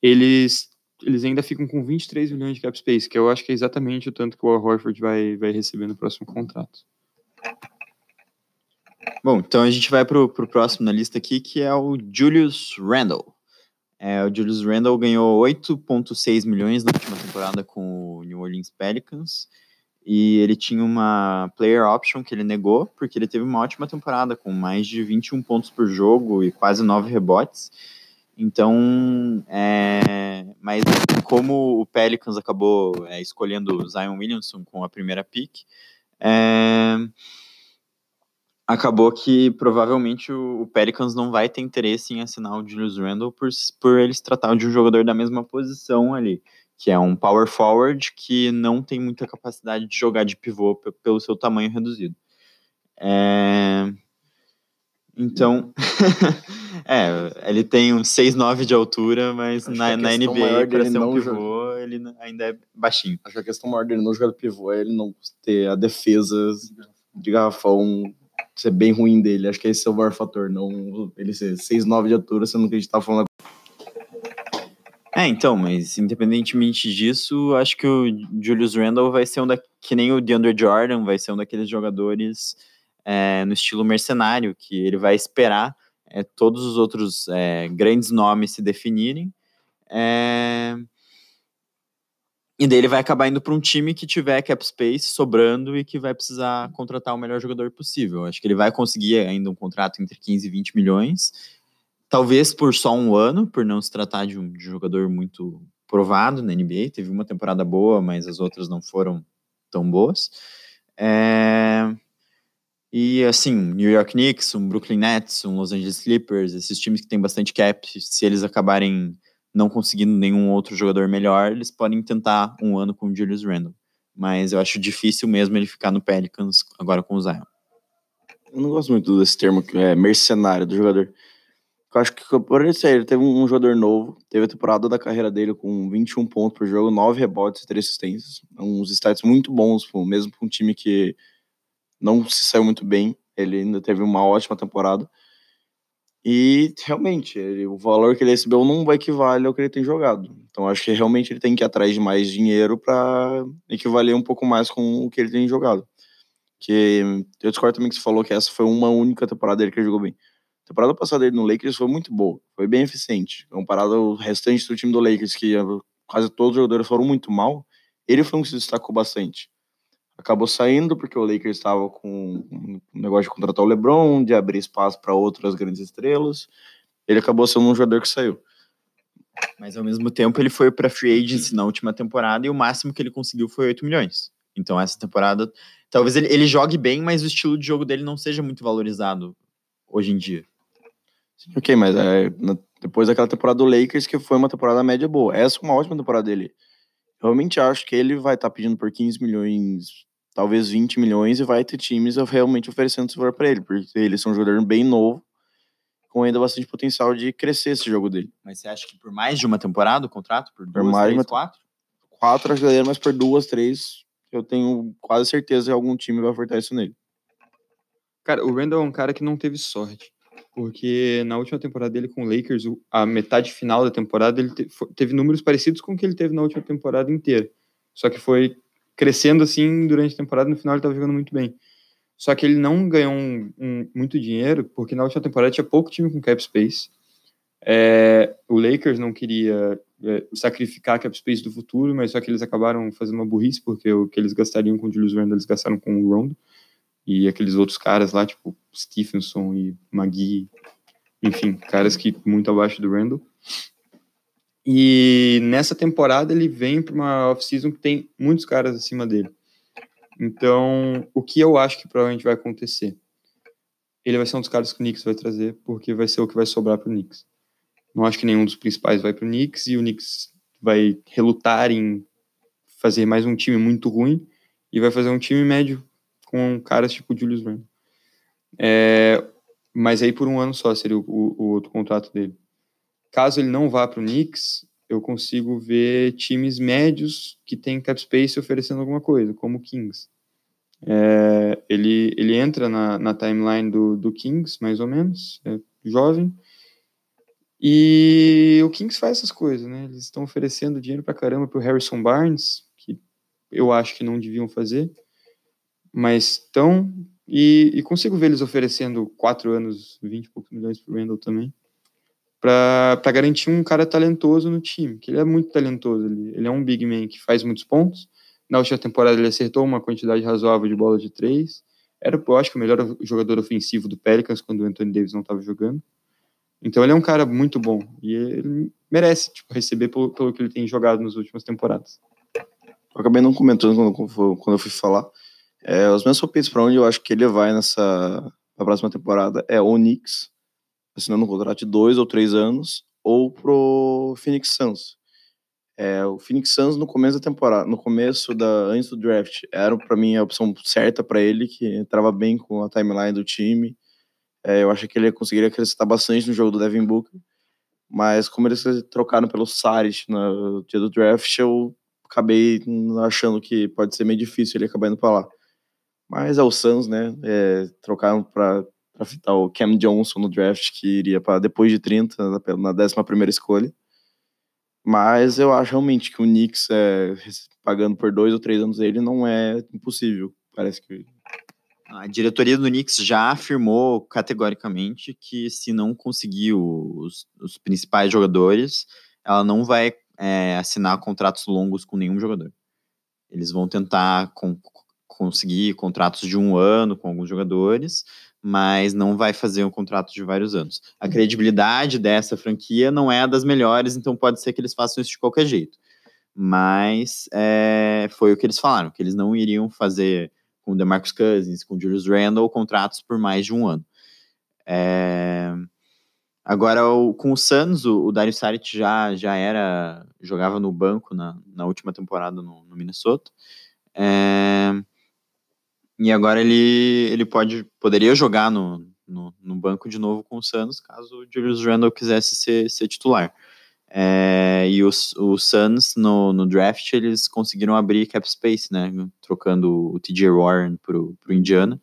eles eles ainda ficam com 23 milhões de cap space, que eu acho que é exatamente o tanto que o Horford vai, vai receber no próximo contrato. Bom, então a gente vai para o próximo na lista aqui, que é o Julius Randle. É, o Julius Randle ganhou 8,6 milhões na última temporada com o New Orleans Pelicans. E ele tinha uma player option que ele negou, porque ele teve uma ótima temporada, com mais de 21 pontos por jogo e quase 9 rebotes. Então, é, mas como o Pelicans acabou é, escolhendo o Zion Williamson com a primeira pick, é, acabou que provavelmente o, o, Pelicans não vai ter interesse em assinar o Julius Randle por, por eles tratar de um jogador da mesma posição ali, que é um power forward que não tem muita capacidade de jogar de pivô pelo seu tamanho reduzido. É, então, é, ele tem um 6'9 de altura, mas na, na NBA, para ser um pivô, joga... ele ainda é baixinho. Acho que a questão maior dele não jogar pivô é ele não ter a defesa de garrafão ser bem ruim dele. Acho que esse é o maior fator, não ele ser 6'9 de altura, sendo que a gente tá falando é, então, mas independentemente disso, acho que o Julius Randle vai ser um da que nem o DeAndre Jordan, vai ser um daqueles jogadores é, no estilo mercenário, que ele vai esperar é, todos os outros é, grandes nomes se definirem. É, e daí ele vai acabar indo para um time que tiver cap space sobrando e que vai precisar contratar o melhor jogador possível. Acho que ele vai conseguir ainda um contrato entre 15 e 20 milhões, talvez por só um ano, por não se tratar de um, de um jogador muito provado na NBA. Teve uma temporada boa, mas as outras não foram tão boas. É, e assim, New York Knicks, um Brooklyn Nets, um Los Angeles Clippers, esses times que têm bastante cap, se eles acabarem não conseguindo nenhum outro jogador melhor, eles podem tentar um ano com o Julius Randle. Mas eu acho difícil mesmo ele ficar no Pelicans agora com o Zion. Eu não gosto muito desse termo é mercenário do jogador. Eu acho que por ele ser, ele teve um jogador novo, teve a temporada da carreira dele com 21 pontos por jogo, 9 rebotes e 3 assistências. Uns stats muito bons, mesmo para um time que não se saiu muito bem. Ele ainda teve uma ótima temporada. E realmente, ele, o valor que ele recebeu não vai equivaler ao que ele tem jogado. Então acho que realmente ele tem que ir atrás de mais dinheiro para equivaler um pouco mais com o que ele tem jogado. Que eu discordo também que você falou que essa foi uma única temporada dele que ele jogou bem. A temporada passada dele no Lakers foi muito boa, foi bem eficiente. Comparado ao restante do time do Lakers, que quase todos os jogadores foram muito mal, ele foi um que se destacou bastante acabou saindo porque o Lakers estava com um negócio de contratar o LeBron, de abrir espaço para outras grandes estrelas. Ele acabou sendo um jogador que saiu. Mas ao mesmo tempo ele foi para free agency na última temporada e o máximo que ele conseguiu foi 8 milhões. Então essa temporada, talvez ele, ele jogue bem, mas o estilo de jogo dele não seja muito valorizado hoje em dia. Sim, ok, mas é, depois daquela temporada do Lakers, que foi uma temporada média boa. Essa é uma ótima temporada dele realmente acho que ele vai estar tá pedindo por 15 milhões, talvez 20 milhões, e vai ter times realmente oferecendo esse valor para ele, porque ele é um jogador bem novo, com ainda bastante potencial de crescer esse jogo dele. Mas você acha que por mais de uma temporada o contrato? Por duas, por mais três, uma... quatro? Quatro, acho que mas por duas, três, eu tenho quase certeza que algum time vai ofertar isso nele. Cara, o Randall é um cara que não teve sorte porque na última temporada dele com o Lakers, a metade final da temporada, ele teve números parecidos com o que ele teve na última temporada inteira. Só que foi crescendo assim durante a temporada, no final ele estava jogando muito bem. Só que ele não ganhou um, um, muito dinheiro, porque na última temporada tinha pouco time com cap space. É, o Lakers não queria é, sacrificar cap space do futuro, mas só que eles acabaram fazendo uma burrice, porque o que eles gastariam com o Julius Randle, eles gastaram com o Rondo e aqueles outros caras lá, tipo Stephenson e Magui, enfim, caras que muito abaixo do Randall. E nessa temporada ele vem para uma off-season que tem muitos caras acima dele. Então, o que eu acho que provavelmente vai acontecer? Ele vai ser um dos caras que o Knicks vai trazer, porque vai ser o que vai sobrar para o Knicks. Não acho que nenhum dos principais vai para o Knicks e o Knicks vai relutar em fazer mais um time muito ruim e vai fazer um time médio com caras tipo Julius Randle. É, mas aí por um ano só seria o, o, o outro contrato dele. Caso ele não vá para o Knicks, eu consigo ver times médios que têm cap space oferecendo alguma coisa, como o Kings. É, ele, ele entra na, na timeline do, do Kings, mais ou menos, é jovem, e o Kings faz essas coisas, né? Eles estão oferecendo dinheiro para caramba para Harrison Barnes, que eu acho que não deviam fazer mas estão. E, e, consigo ver eles oferecendo quatro anos, 20 e poucos milhões para o Randall também, para garantir um cara talentoso no time, que ele é muito talentoso. Ele, ele é um big man que faz muitos pontos. Na última temporada ele acertou uma quantidade razoável de bola de três. Era, eu acho o melhor jogador ofensivo do Pelicans quando o Anthony Davis não estava jogando. Então ele é um cara muito bom e ele merece tipo, receber pelo, pelo que ele tem jogado nas últimas temporadas. Eu acabei não comentando quando, quando eu fui falar. É, os meus palpites para onde eu acho que ele vai nessa na próxima temporada é o Knicks, assinando um contrato de dois ou três anos, ou pro Phoenix Suns. É, o Phoenix Suns no começo da temporada, no começo da antes do draft, era para mim a opção certa para ele, que entrava bem com a timeline do time. É, eu acho que ele conseguiria acrescentar bastante no jogo do Devin Booker. Mas como eles trocaram pelo Saric no dia do draft, eu acabei achando que pode ser meio difícil ele acabar indo para lá. Mas é o Suns, né? É, trocaram para fitar o Cam Johnson no draft, que iria para depois de 30, na 11 escolha. Mas eu acho realmente que o Knicks é, pagando por dois ou três anos ele não é impossível. Parece que. A diretoria do Knicks já afirmou categoricamente que se não conseguir os, os principais jogadores, ela não vai é, assinar contratos longos com nenhum jogador. Eles vão tentar com, conseguir contratos de um ano com alguns jogadores, mas não vai fazer um contrato de vários anos. A credibilidade dessa franquia não é a das melhores, então pode ser que eles façam isso de qualquer jeito. Mas é, foi o que eles falaram, que eles não iriam fazer com o DeMarcus Cousins, com o Julius Randle, contratos por mais de um ano. É, agora, o, com o Suns, o, o Dario Saric já, já era, jogava no banco na, na última temporada no, no Minnesota. É, e agora ele, ele pode, poderia jogar no, no, no, banco de novo com o Suns, caso o Julius Randle quisesse ser, ser titular. É, e os, o Suns, no, no draft, eles conseguiram abrir cap space, né? Trocando o TJ Warren pro, pro Indiana.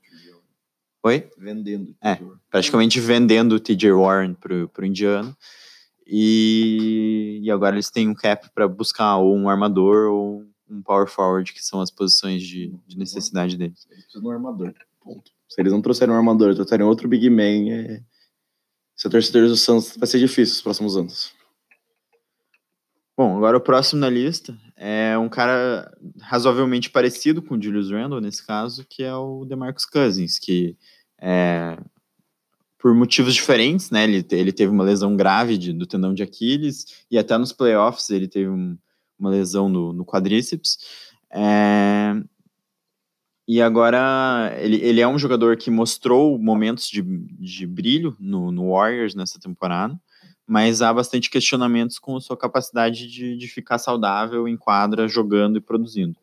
Oi? Vendendo. É, praticamente vendendo o TJ Warren pro, pro Indiana. E, e agora eles têm um cap para buscar ou um armador ou um power forward, que são as posições de, de necessidade deles. Eles precisam de um armador, ponto. Se eles não trouxerem um armador, trouxerem outro big man, é... ser torcedor do Santos vai ser difícil nos próximos anos. Bom, agora o próximo na lista é um cara razoavelmente parecido com o Julius Randle, nesse caso, que é o DeMarcus Cousins, que é, por motivos diferentes, né? Ele, ele teve uma lesão grave de, do tendão de Aquiles e até nos playoffs ele teve um, uma lesão no, no quadríceps. É, e agora ele, ele é um jogador que mostrou momentos de, de brilho no, no Warriors nessa temporada, mas há bastante questionamentos com sua capacidade de, de ficar saudável em quadra, jogando e produzindo.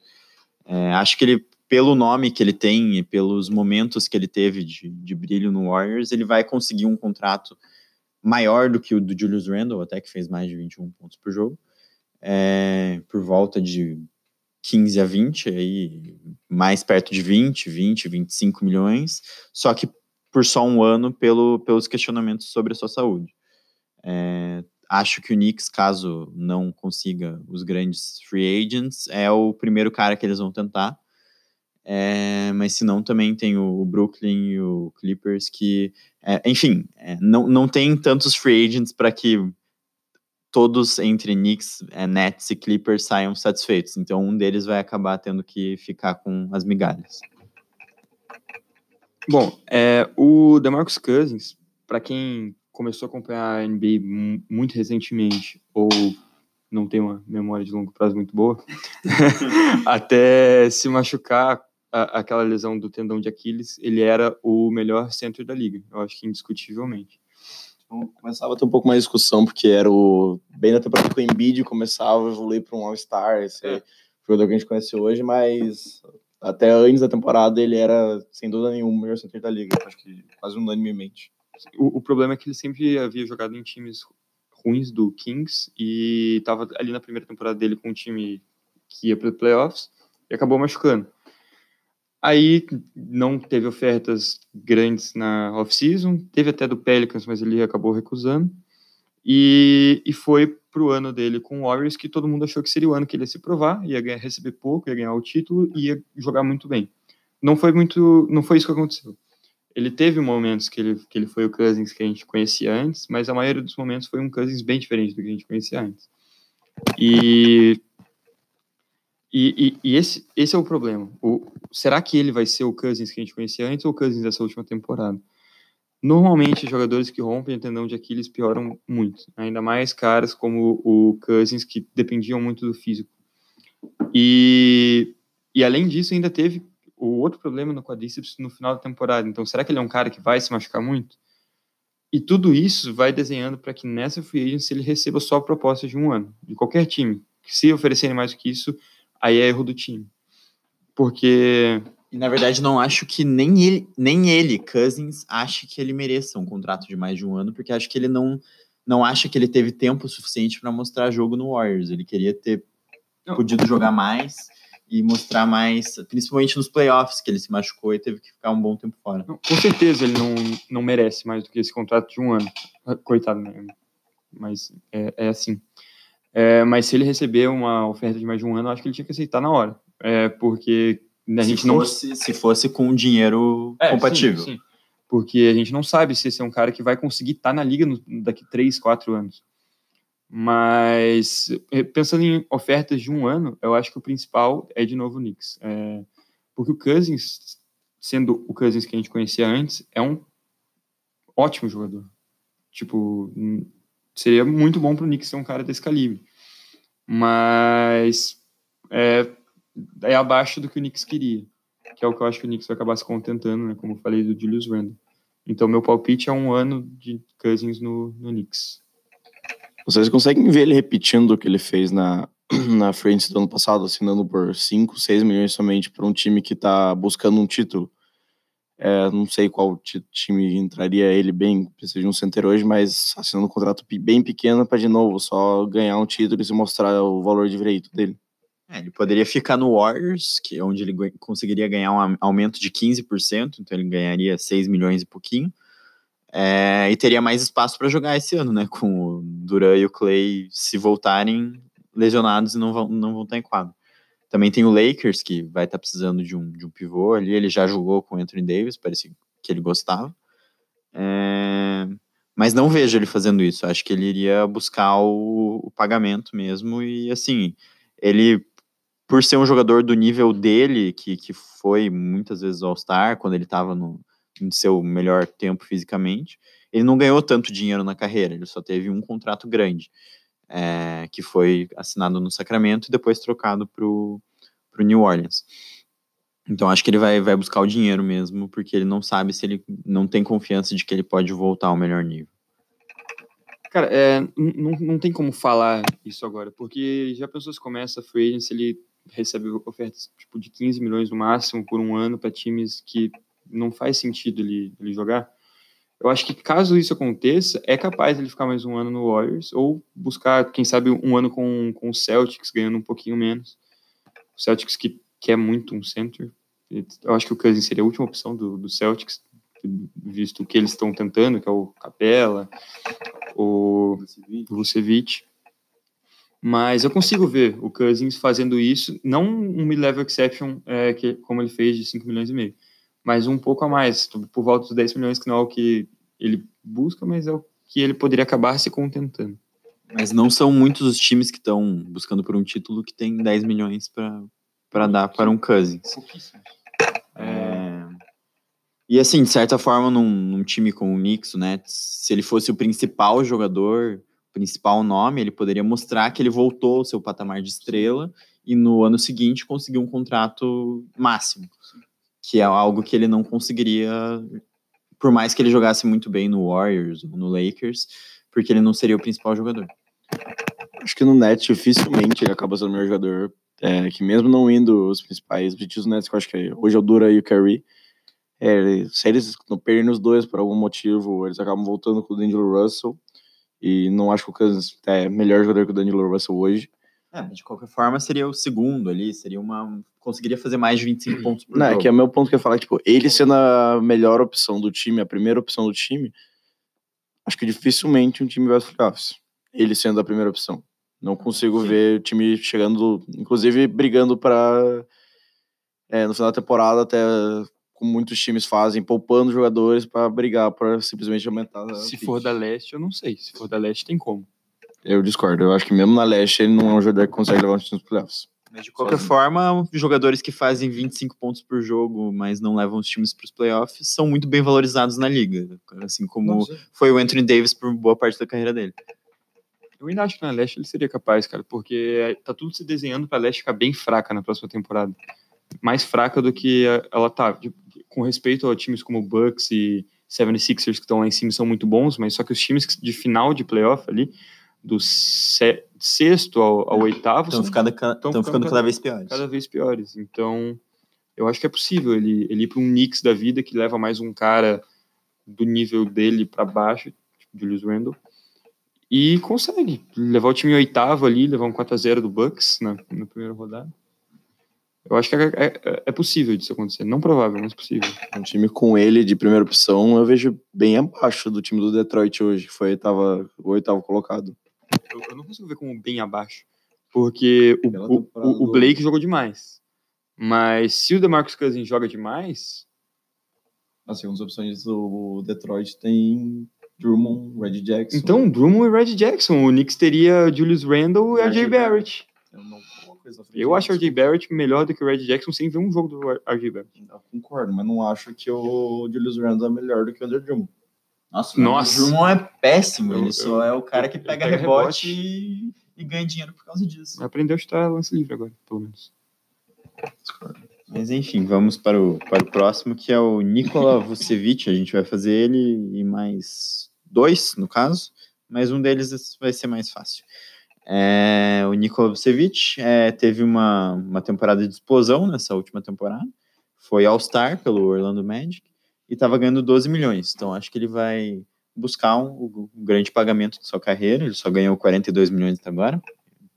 É, acho que ele, pelo nome que ele tem e pelos momentos que ele teve de, de brilho no Warriors, ele vai conseguir um contrato maior do que o do Julius Randle, até que fez mais de 21 pontos por jogo é, por volta de 15 a 20, aí mais perto de 20, 20, 25 milhões, só que por só um ano pelo, pelos questionamentos sobre a sua saúde. É, acho que o Knicks, caso não consiga os grandes free agents, é o primeiro cara que eles vão tentar. É, mas se não, também tem o, Brooklyn e o Clippers que, é, enfim, é, não, não tem tantos free agents para que todos entre Knicks, é, Nets e Clippers saiam satisfeitos. Então um deles vai acabar tendo que ficar com as migalhas. Bom, é, o DeMarcus Cousins, para quem começou a acompanhar a NBA muito recentemente ou não tem uma memória de longo prazo muito boa, até se machucar a, aquela lesão do tendão de Aquiles, ele era o melhor centro da liga, eu acho que indiscutivelmente. Então, começava a ter um pouco mais de discussão, porque era o. Bem na temporada que o Embiid começava a evoluir para um All-Star, esse é. jogador que a gente conhece hoje, mas até antes da temporada ele era, sem dúvida nenhuma, o melhor center da liga, acho que quase unanimemente. O, o problema é que ele sempre havia jogado em times ruins do Kings e estava ali na primeira temporada dele com um time que ia para playoffs e acabou machucando. Aí não teve ofertas grandes na off-season, teve até do Pelicans, mas ele acabou recusando. E, e foi pro ano dele com o Warriors, que todo mundo achou que seria o ano que ele ia se provar, ia ganhar, receber pouco, ia ganhar o título e ia jogar muito bem. Não foi muito, não foi isso que aconteceu. Ele teve momentos que ele, que ele foi o Cousins que a gente conhecia antes, mas a maioria dos momentos foi um Cousins bem diferente do que a gente conhecia antes. E e, e, e, esse, esse é o problema. O, será que ele vai ser o Cousins que a gente conhecia antes ou o Cousins dessa última temporada? Normalmente, jogadores que rompem o tendão de Aquiles pioram muito, ainda mais caras como o Cousins, que dependiam muito do físico. E, e além disso, ainda teve o outro problema no quadríceps no final da temporada. Então, será que ele é um cara que vai se machucar muito? E tudo isso vai desenhando para que nessa free agency ele receba só propostas de um ano, de qualquer time. Se oferecerem mais do que isso, aí é erro do time. Porque e na verdade não acho que nem ele, nem ele, Cousins, ache que ele mereça um contrato de mais de um ano, porque acho que ele não não acha que ele teve tempo suficiente para mostrar jogo no Warriors. Ele queria ter não. podido jogar mais e mostrar mais, principalmente nos playoffs, que ele se machucou e teve que ficar um bom tempo fora. Não, com certeza ele não, não merece mais do que esse contrato de um ano. Coitado, né? Mas é, é assim. É, mas se ele receber uma oferta de mais de um ano, acho que ele tinha que aceitar na hora. É, porque a se gente fosse, não. Se fosse com dinheiro é, compatível. Sim, sim. Porque a gente não sabe se esse é um cara que vai conseguir estar tá na liga no, daqui 3, 4 anos. Mas eh, pensando em ofertas de um ano, eu acho que o principal é de novo o Knicks. É, porque o Cousins, sendo o Cousins que a gente conhecia antes, é um ótimo jogador. Tipo, hum, seria muito bom para o Knicks ser um cara desse calibre. Mas é, é abaixo do que o Knicks queria, que é o que eu acho que o Knicks vai acabar se contentando, né, como eu falei do Julius Randle. Então, meu palpite é um ano de Cousins no, no Knicks. Vocês conseguem ver ele repetindo o que ele fez na, na frente do ano passado, assinando por 5, 6 milhões somente para um time que está buscando um título? É, não sei qual time entraria ele bem, precisa de um center hoje, mas assinando um contrato bem pequeno para de novo só ganhar um título e se mostrar o valor de direito dele. É, ele poderia ficar no Warriors, que é onde ele conseguiria ganhar um aumento de 15%, então ele ganharia 6 milhões e pouquinho. É, e teria mais espaço para jogar esse ano, né? Com o Duran e o Clay se voltarem lesionados e não vão, não vão estar em quadro. Também tem o Lakers, que vai estar precisando de um, de um pivô ali. Ele já jogou com o Anthony Davis, parecia que ele gostava. É, mas não vejo ele fazendo isso. Acho que ele iria buscar o, o pagamento mesmo. E assim, ele por ser um jogador do nível dele, que, que foi muitas vezes All-Star, quando ele estava no, no seu melhor tempo fisicamente, ele não ganhou tanto dinheiro na carreira, ele só teve um contrato grande, é, que foi assinado no Sacramento e depois trocado para o New Orleans. Então acho que ele vai, vai buscar o dinheiro mesmo, porque ele não sabe se ele não tem confiança de que ele pode voltar ao melhor nível. Cara, é, não, não tem como falar isso agora, porque já pensou se começa a free agency, ele recebe ofertas tipo de 15 milhões no máximo por um ano para times que não faz sentido ele, ele jogar. Eu acho que caso isso aconteça, é capaz ele ficar mais um ano no Warriors ou buscar, quem sabe, um ano com, com o Celtics, ganhando um pouquinho menos. O Celtics que quer muito um center. Eu acho que o Cousins seria a última opção do, do Celtics, visto o que eles estão tentando, que é o Capela, o Vucevic. Mas eu consigo ver o Cousins fazendo isso, não um mid-level exception, é, que, como ele fez de 5 milhões e meio, mas um pouco a mais, por volta dos 10 milhões, que não é o que ele busca, mas é o que ele poderia acabar se contentando. Mas não são muitos os times que estão buscando por um título que tem 10 milhões para dar para um Cousins. É... E assim, de certa forma, num, num time como o Knicks, né, se ele fosse o principal jogador, principal nome, ele poderia mostrar que ele voltou ao seu patamar de estrela e no ano seguinte conseguiu um contrato máximo, que é algo que ele não conseguiria, por mais que ele jogasse muito bem no Warriors ou no Lakers, porque ele não seria o principal jogador. Acho que no Nets dificilmente ele acaba sendo o melhor jogador, é, que mesmo não indo os principais objetivos do Nets, que eu acho que é, hoje é o Dura e o Curry, é, se eles não perderem os dois por algum motivo, eles acabam voltando com o D'Angelo Russell, e não acho que o Cousins é melhor jogador que o Danilo Russell hoje. É, mas de qualquer forma seria o segundo ali, seria uma. Conseguiria fazer mais de 25 pontos por não, jogo. É que é o meu ponto que eu ia falar, tipo, ele sendo a melhor opção do time, a primeira opção do time, acho que dificilmente um time vai aos playoffs. Ele sendo a primeira opção. Não consigo Sim. ver o time chegando, inclusive brigando para é, no final da temporada até como muitos times fazem, poupando jogadores para brigar, para simplesmente aumentar. Se for da leste, eu não sei. Se for da leste, tem como. Eu discordo. Eu acho que mesmo na leste ele não é um jogador que consegue levar um time nos playoffs. Mas de qualquer Sozinho. forma, jogadores que fazem 25 pontos por jogo, mas não levam os times para os playoffs, são muito bem valorizados na liga. Assim como Nossa. foi o Anthony Davis por boa parte da carreira dele. Eu ainda acho que na Leste ele seria capaz, cara, porque tá tudo se desenhando pra Leste ficar bem fraca na próxima temporada. Mais fraca do que a- ela tá. com respeito a times como Bucks e 76ers que estão lá em cima são muito bons, mas só que os times de final de playoff ali, do se- sexto ao, ao oitavo, Estão ficando, ca- tão tão ficando cada- cada vez piores. cada vez piores. Então, eu acho que é possível ele, ele ir para um Knicks da vida que leva mais um cara do nível dele para baixo, tipo Julius Randle, e consegue levar o time em oitavo ali, levar um 4x0 do Bucks na, na primeira rodada. Eu acho que é, é- é possível disso acontecer. Não provável, mas possível. Um time com ele de primeira opção, eu vejo bem abaixo do time do Detroit hoje, que foi oitava, o oitavo colocado. Eu, eu não consigo ver como bem abaixo, porque o, o, o- Blake jogou demais. Mas se o DeMarcus Cousins joga demais, As segundas opções do Detroit tem Drummond, Red Jackson. Então, Drummond e Red Jackson. O Knicks teria Julius Randle e RJ Barrett. eu não Eu acho o. RJ Barrett melhor do que o Red Jackson sem ver um jogo do RJ Barrett. Eu concordo, mas não acho que o Julius Randle é melhor do que o Andrew Drummond. Nossa, Nossa. o Drummond é péssimo. Ele eu- só é o cara que pega, pega rebote, rebote. E, e ganha dinheiro por causa disso. Aprendeu a chutar lance livre agora, pelo menos. Mas enfim, vamos para o, para o próximo, que é o Nikola Vucevic. A gente vai fazer ele e mais dois, no caso, mas um deles vai ser mais fácil. É, o Nikola Vucevic é, teve uma, uma temporada de explosão nessa última temporada. Foi All-Star pelo Orlando Magic e estava ganhando 12 milhões. Então acho que ele vai buscar um, um grande pagamento de sua carreira. Ele só ganhou 42 milhões até agora.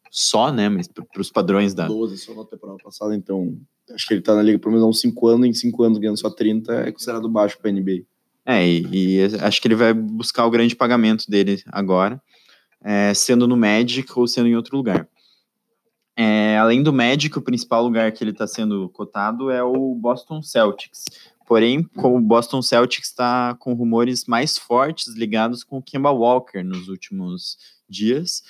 Só, né? Mas para os padrões da, 12 só na temporada passada, então acho que ele tá na liga pelo menos há uns 5 anos, em 5 anos ganhando só 30 é considerado baixo pra NBA. É, e, e acho que ele vai buscar o grande pagamento dele agora, é, sendo no Magic ou sendo em outro lugar. É, além do Magic, o principal lugar que ele está sendo cotado é o Boston Celtics. Porém, como o Boston Celtics está com rumores mais fortes ligados com o Kemba Walker nos últimos dias,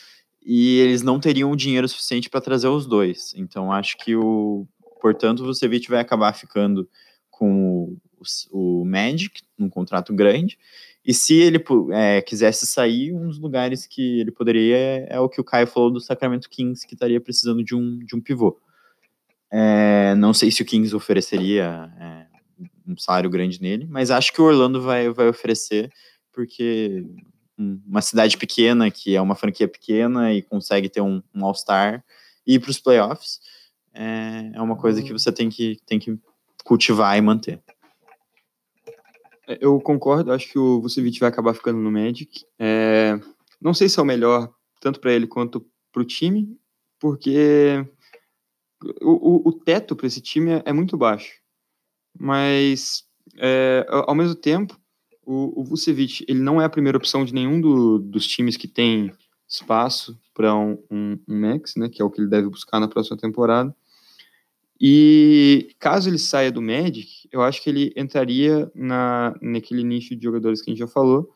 e eles não teriam o dinheiro suficiente para trazer os dois. Então, acho que o, portanto, o Vucevic vai acabar ficando com o, o Magic num contrato grande. E se ele é, quisesse sair, um dos lugares que ele poderia é, é o que o Caio falou do Sacramento Kings, que estaria precisando de um, de um pivô. É, não sei se o Kings ofereceria é, um salário grande nele, mas acho que o Orlando vai, vai oferecer, porque um- uma cidade pequena, que é uma franquia pequena e consegue ter um, um All-Star e ir para os playoffs, é, é uma coisa que você tem que, tem que cultivar e manter. É, Eu concordo, acho que o Vucevic vai acabar ficando no Magic. É, não sei se é o melhor, tanto para ele quanto para o time, porque o, o, o teto para esse time é, é muito baixo. Mas, é, ao mesmo tempo, o, o Vucevic ele não é a primeira opção de nenhum do- dos times que tem espaço para um, um, um max, né, que é o que ele deve buscar na próxima temporada. E caso ele saia do Magic, eu acho que ele entraria na, naquele nicho de jogadores que a gente já falou,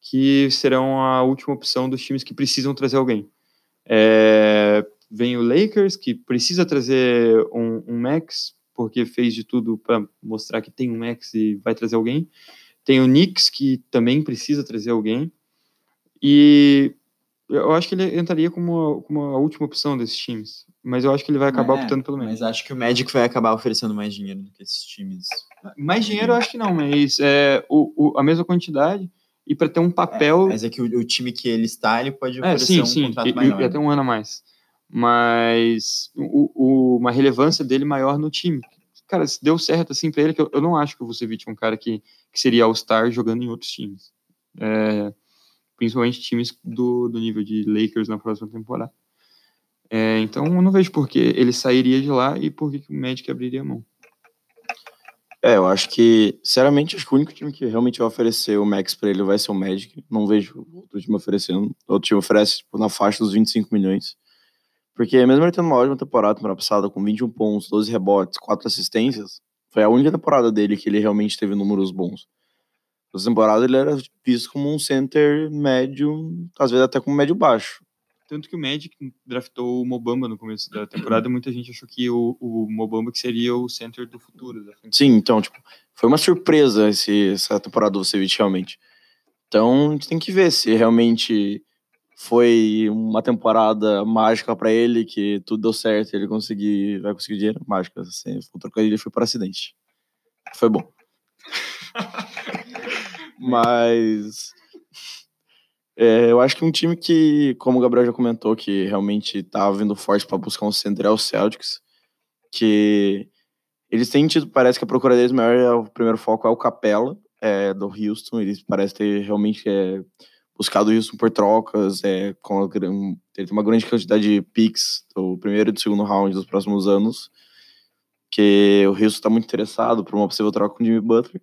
que serão a última opção dos times que precisam trazer alguém. É, vem o Lakers, que precisa trazer um, um Max, porque fez de tudo para mostrar que tem um Max e vai trazer alguém. Tem o Knicks, que também precisa trazer alguém. E eu acho que ele entraria como, como a última opção desses times. Mas eu acho que ele vai acabar É, optando pelo Magic. Mas acho que o Magic vai acabar oferecendo mais dinheiro do que esses times. Mais dinheiro eu acho que não, mas é o, o- a mesma quantidade e para ter um papel. Mas é que o, o time que ele está, ele pode É, oferecer sim, um sim, contrato e, maior. e até um ano a mais. Mas o, o- uma relevância dele maior no time. Cara, se deu certo assim para ele, que eu, eu não acho que o Vucevic é um cara que, que seria All-Star jogando em outros times. É, principalmente times do, do nível de Lakers na próxima temporada. É, então eu não vejo por que ele sairia de lá e por que o Magic abriria a mão. É, eu acho que, sinceramente, acho que o único time que realmente vai oferecer o Max pra ele vai ser o Magic. Não vejo outro time oferecendo. Outro time oferece tipo, na faixa dos 25 milhões. Porque mesmo ele tendo uma ótima temporada, temporada passada, com 21 pontos, 12 rebotes, 4 assistências, foi a única temporada dele que ele realmente teve números bons. Essa temporada ele era visto como um center médio, às vezes até como médio baixo. tanto que o Magic draftou o Mobamba no começo da temporada, muita gente achou que o, o Mobamba que seria o center do futuro. Sim, então, tipo, foi uma surpresa esse, essa temporada do Vucevic, realmente. Então, a gente tem que ver se realmente foi uma temporada mágica para ele, que tudo deu certo, ele conseguir, vai conseguir dinheiro, mágica. Assim, o trocadilho foi por acidente. Foi bom. Mas é, eu acho que um time que, como o Gabriel já comentou, que realmente tá vindo forte para buscar um centro é o Celtics, que eles têm tido, parece que a procura deles maior é o primeiro foco é o Capela, é, do Houston, eles parecem ter realmente é, buscado isso por trocas, é, com a, tem uma grande quantidade de picks do primeiro e do segundo round dos próximos anos, que o Houston está muito interessado por uma possível troca com o Jimmy Butler,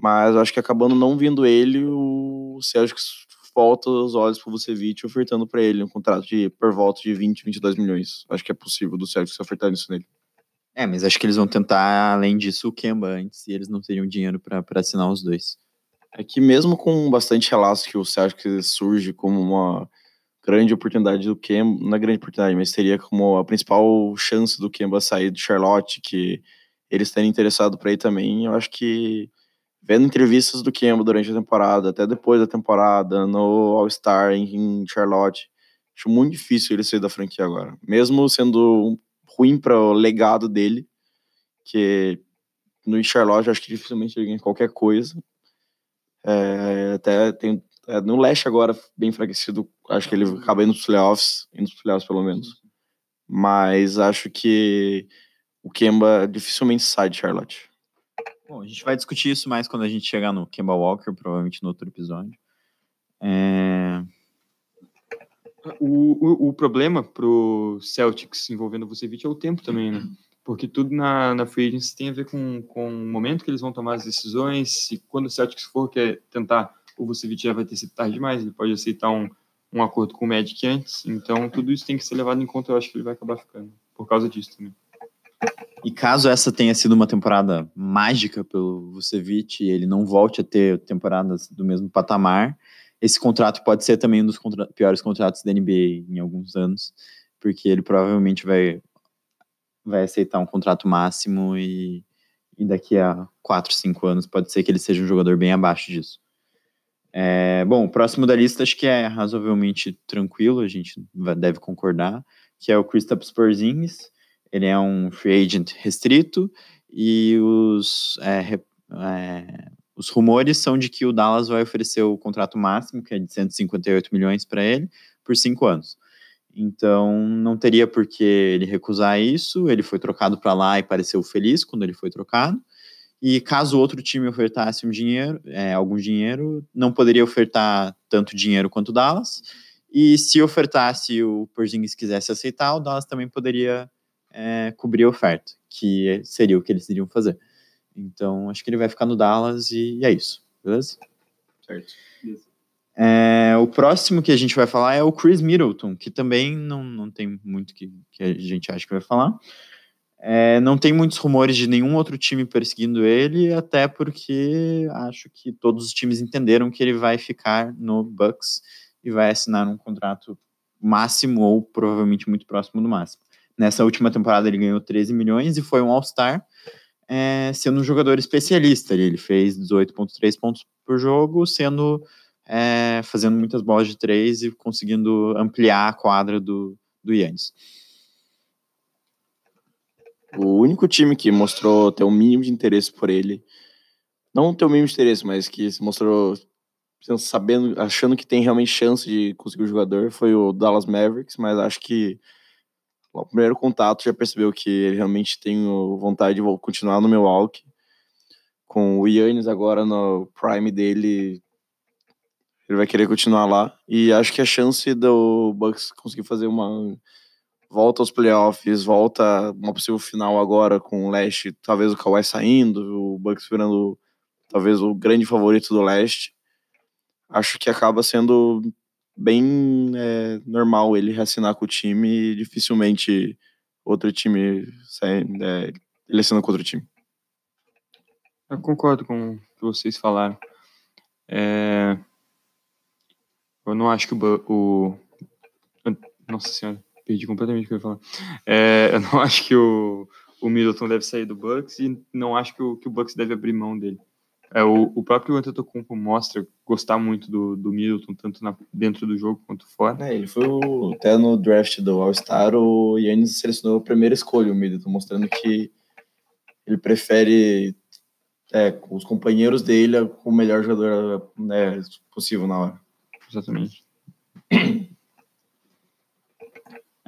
mas acho que acabando não vindo ele, o Celtics volta os olhos para o Vucevic ofertando para ele um contrato de por volta de 20, 22 milhões. Acho que é possível do Celtics ofertar isso nele. É, mas acho que eles vão tentar, além disso, o Kemba antes, e eles não teriam dinheiro para assinar os dois. É que mesmo com bastante relatos que o Celtics surge como uma grande oportunidade do Kemba, não é grande oportunidade, mas seria como a principal chance do Kemba sair do Charlotte, que eles terem interessado para ir também, eu acho que vendo entrevistas do Kemba durante a temporada, até depois da temporada, no All-Star em Charlotte, acho muito difícil ele sair da franquia agora. Mesmo sendo ruim para o legado dele, que no Charlotte acho que dificilmente ele ganha qualquer coisa. É, até tem é, no leste agora bem enfraquecido, acho que ele acaba indo nos playoffs, indo nos playoffs pelo menos. Mas acho que o Kemba dificilmente sai de Charlotte. Bom, a gente vai discutir isso mais quando a gente chegar no Kemba Walker, provavelmente no outro episódio. É... O, o, o problema pro Celtics envolvendo o Vucevic é o tempo também, né? porque tudo na, na free agency tem a ver com, com o momento que eles vão tomar as decisões, se quando o Celtics for quer tentar, o Vucevic já vai ter sido tarde demais, ele pode aceitar um, um acordo com o Magic antes, então tudo isso tem que ser levado em conta, eu acho que ele vai acabar ficando, por causa disso também. E caso essa tenha sido uma temporada mágica pelo Vucevic e ele não volte a ter temporadas do mesmo patamar, esse contrato pode ser também um dos contra piores contratos da NBA em alguns anos, porque ele provavelmente vai vai aceitar um contrato máximo e, e daqui a 4, 5 anos pode ser que ele seja um jogador bem abaixo disso. É, bom, o próximo da lista acho que é razoavelmente tranquilo, a gente deve concordar, que é o Kristaps Porzingis. Ele é um free agent restrito e os, é, é, os rumores são de que o Dallas vai oferecer o contrato máximo, que é de 158 milhões para ele, por cinco anos. Então, não teria por que ele recusar isso. Ele foi trocado para lá e pareceu feliz quando ele foi trocado. E caso outro time ofertasse um dinheiro, é, algum dinheiro, não poderia ofertar tanto dinheiro quanto o Dallas. E se ofertasse o Porzingis quisesse aceitar, o Dallas também poderia é, cobrir a oferta, que seria o que eles iriam fazer. Então, acho que ele vai ficar no Dallas e, e é isso, beleza? Certo. É, o próximo que a gente vai falar é o Chris Middleton, que também não, não tem muito que, que a gente acha que vai falar. É, não tem muitos rumores de nenhum outro time perseguindo ele, até porque acho que todos os times entenderam que ele vai ficar no Bucks e vai assinar um contrato máximo ou provavelmente muito próximo do máximo. Nessa última temporada ele ganhou 13 milhões e foi um All-Star, é, sendo um jogador especialista. Ele fez 18,3 pontos por jogo, sendo é, fazendo muitas bolas de três e conseguindo ampliar a quadra do, do Yannis. O único time que mostrou ter um mínimo de interesse por ele, não ter o um mínimo de interesse, mas que se mostrou sabendo, achando que tem realmente chance de conseguir o jogador, foi o Dallas Mavericks, mas acho que o primeiro contato já percebeu que ele realmente tem vontade de continuar no Milwaukee. Com o Yannis agora no prime dele, ele vai querer continuar lá. E acho que a chance do Bucks conseguir fazer uma volta aos playoffs, volta uma possível final agora com o leste, talvez o Kawhi saindo, o Bucks virando talvez o grande favorito do leste. Acho que acaba sendo bem é, normal ele reassinar com o time e dificilmente outro time sai, é, ele assina com outro time. Eu concordo com o que vocês falaram. É, eu não acho que o, o Nossa senhora, perdi completamente o que eu ia falar. É, eu não acho que o, o Middleton deve sair do Bucks e não acho que o, que o Bucks deve abrir mão dele. É, o, o próprio Antetokounmpo mostra gostar muito do, do Middleton, tanto na, dentro do jogo quanto fora. É, ele foi o, até no draft do All-Star, o Yannis selecionou a primeira escolha, o Middleton, mostrando que ele prefere é, os companheiros dele com o melhor jogador né, possível na hora. Exatamente.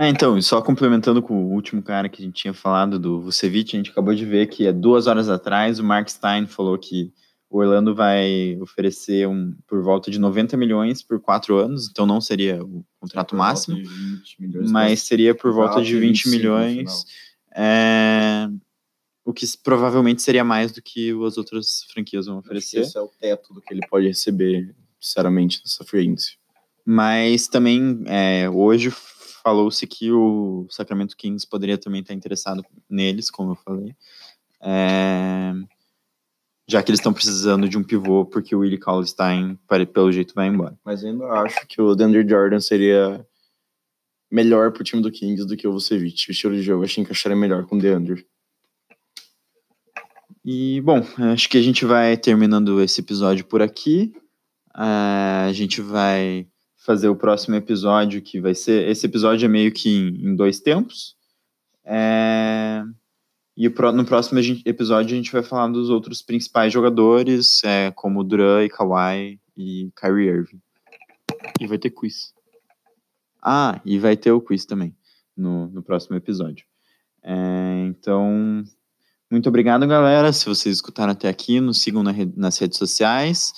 É, então, e só complementando com o último cara que a gente tinha falado, do Vucevic, a gente acabou de ver que há duas horas atrás o Mark Stein falou que o Orlando vai oferecer um, por volta de 90 milhões por quatro anos, então não seria o contrato máximo, mas seria por volta de 20 milhões, é, o que provavelmente seria mais do que as outras franquias vão oferecer. Esse é o teto do que ele pode receber, sinceramente, nessa free agency. Mas também, é, hoje falou-se que o Sacramento Kings poderia também estar interessado neles, como eu falei. É, já que eles estão precisando de um pivô, porque o Willie Cauley-Stein, pelo jeito, vai embora. Mas ainda acho que o Deandre Jordan seria melhor pro time do Kings do que o Vucevic. O estilo de jogo acho que encaixaria melhor com o Deandre. E, bom, acho que a gente vai terminando esse episódio por aqui. Uh, a gente vai fazer o próximo episódio, que vai ser. Esse episódio é meio que em, em dois tempos. É, e no próximo episódio a gente vai falar dos outros principais jogadores, é, como Duran e Kawhi e Kyrie Irving. E vai ter quiz. Ah, e vai ter o quiz também no, no próximo episódio. É, então, muito obrigado, galera. Se vocês escutaram até aqui, nos sigam na, nas redes sociais.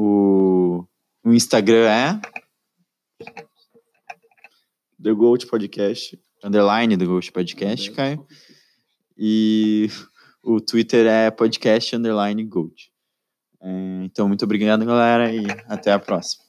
O, o Instagram é The Gold Podcast. Underline The Gold Podcast, Caio. E o Twitter é podcast underline Gold. É, então, muito obrigado, galera, e até a próxima.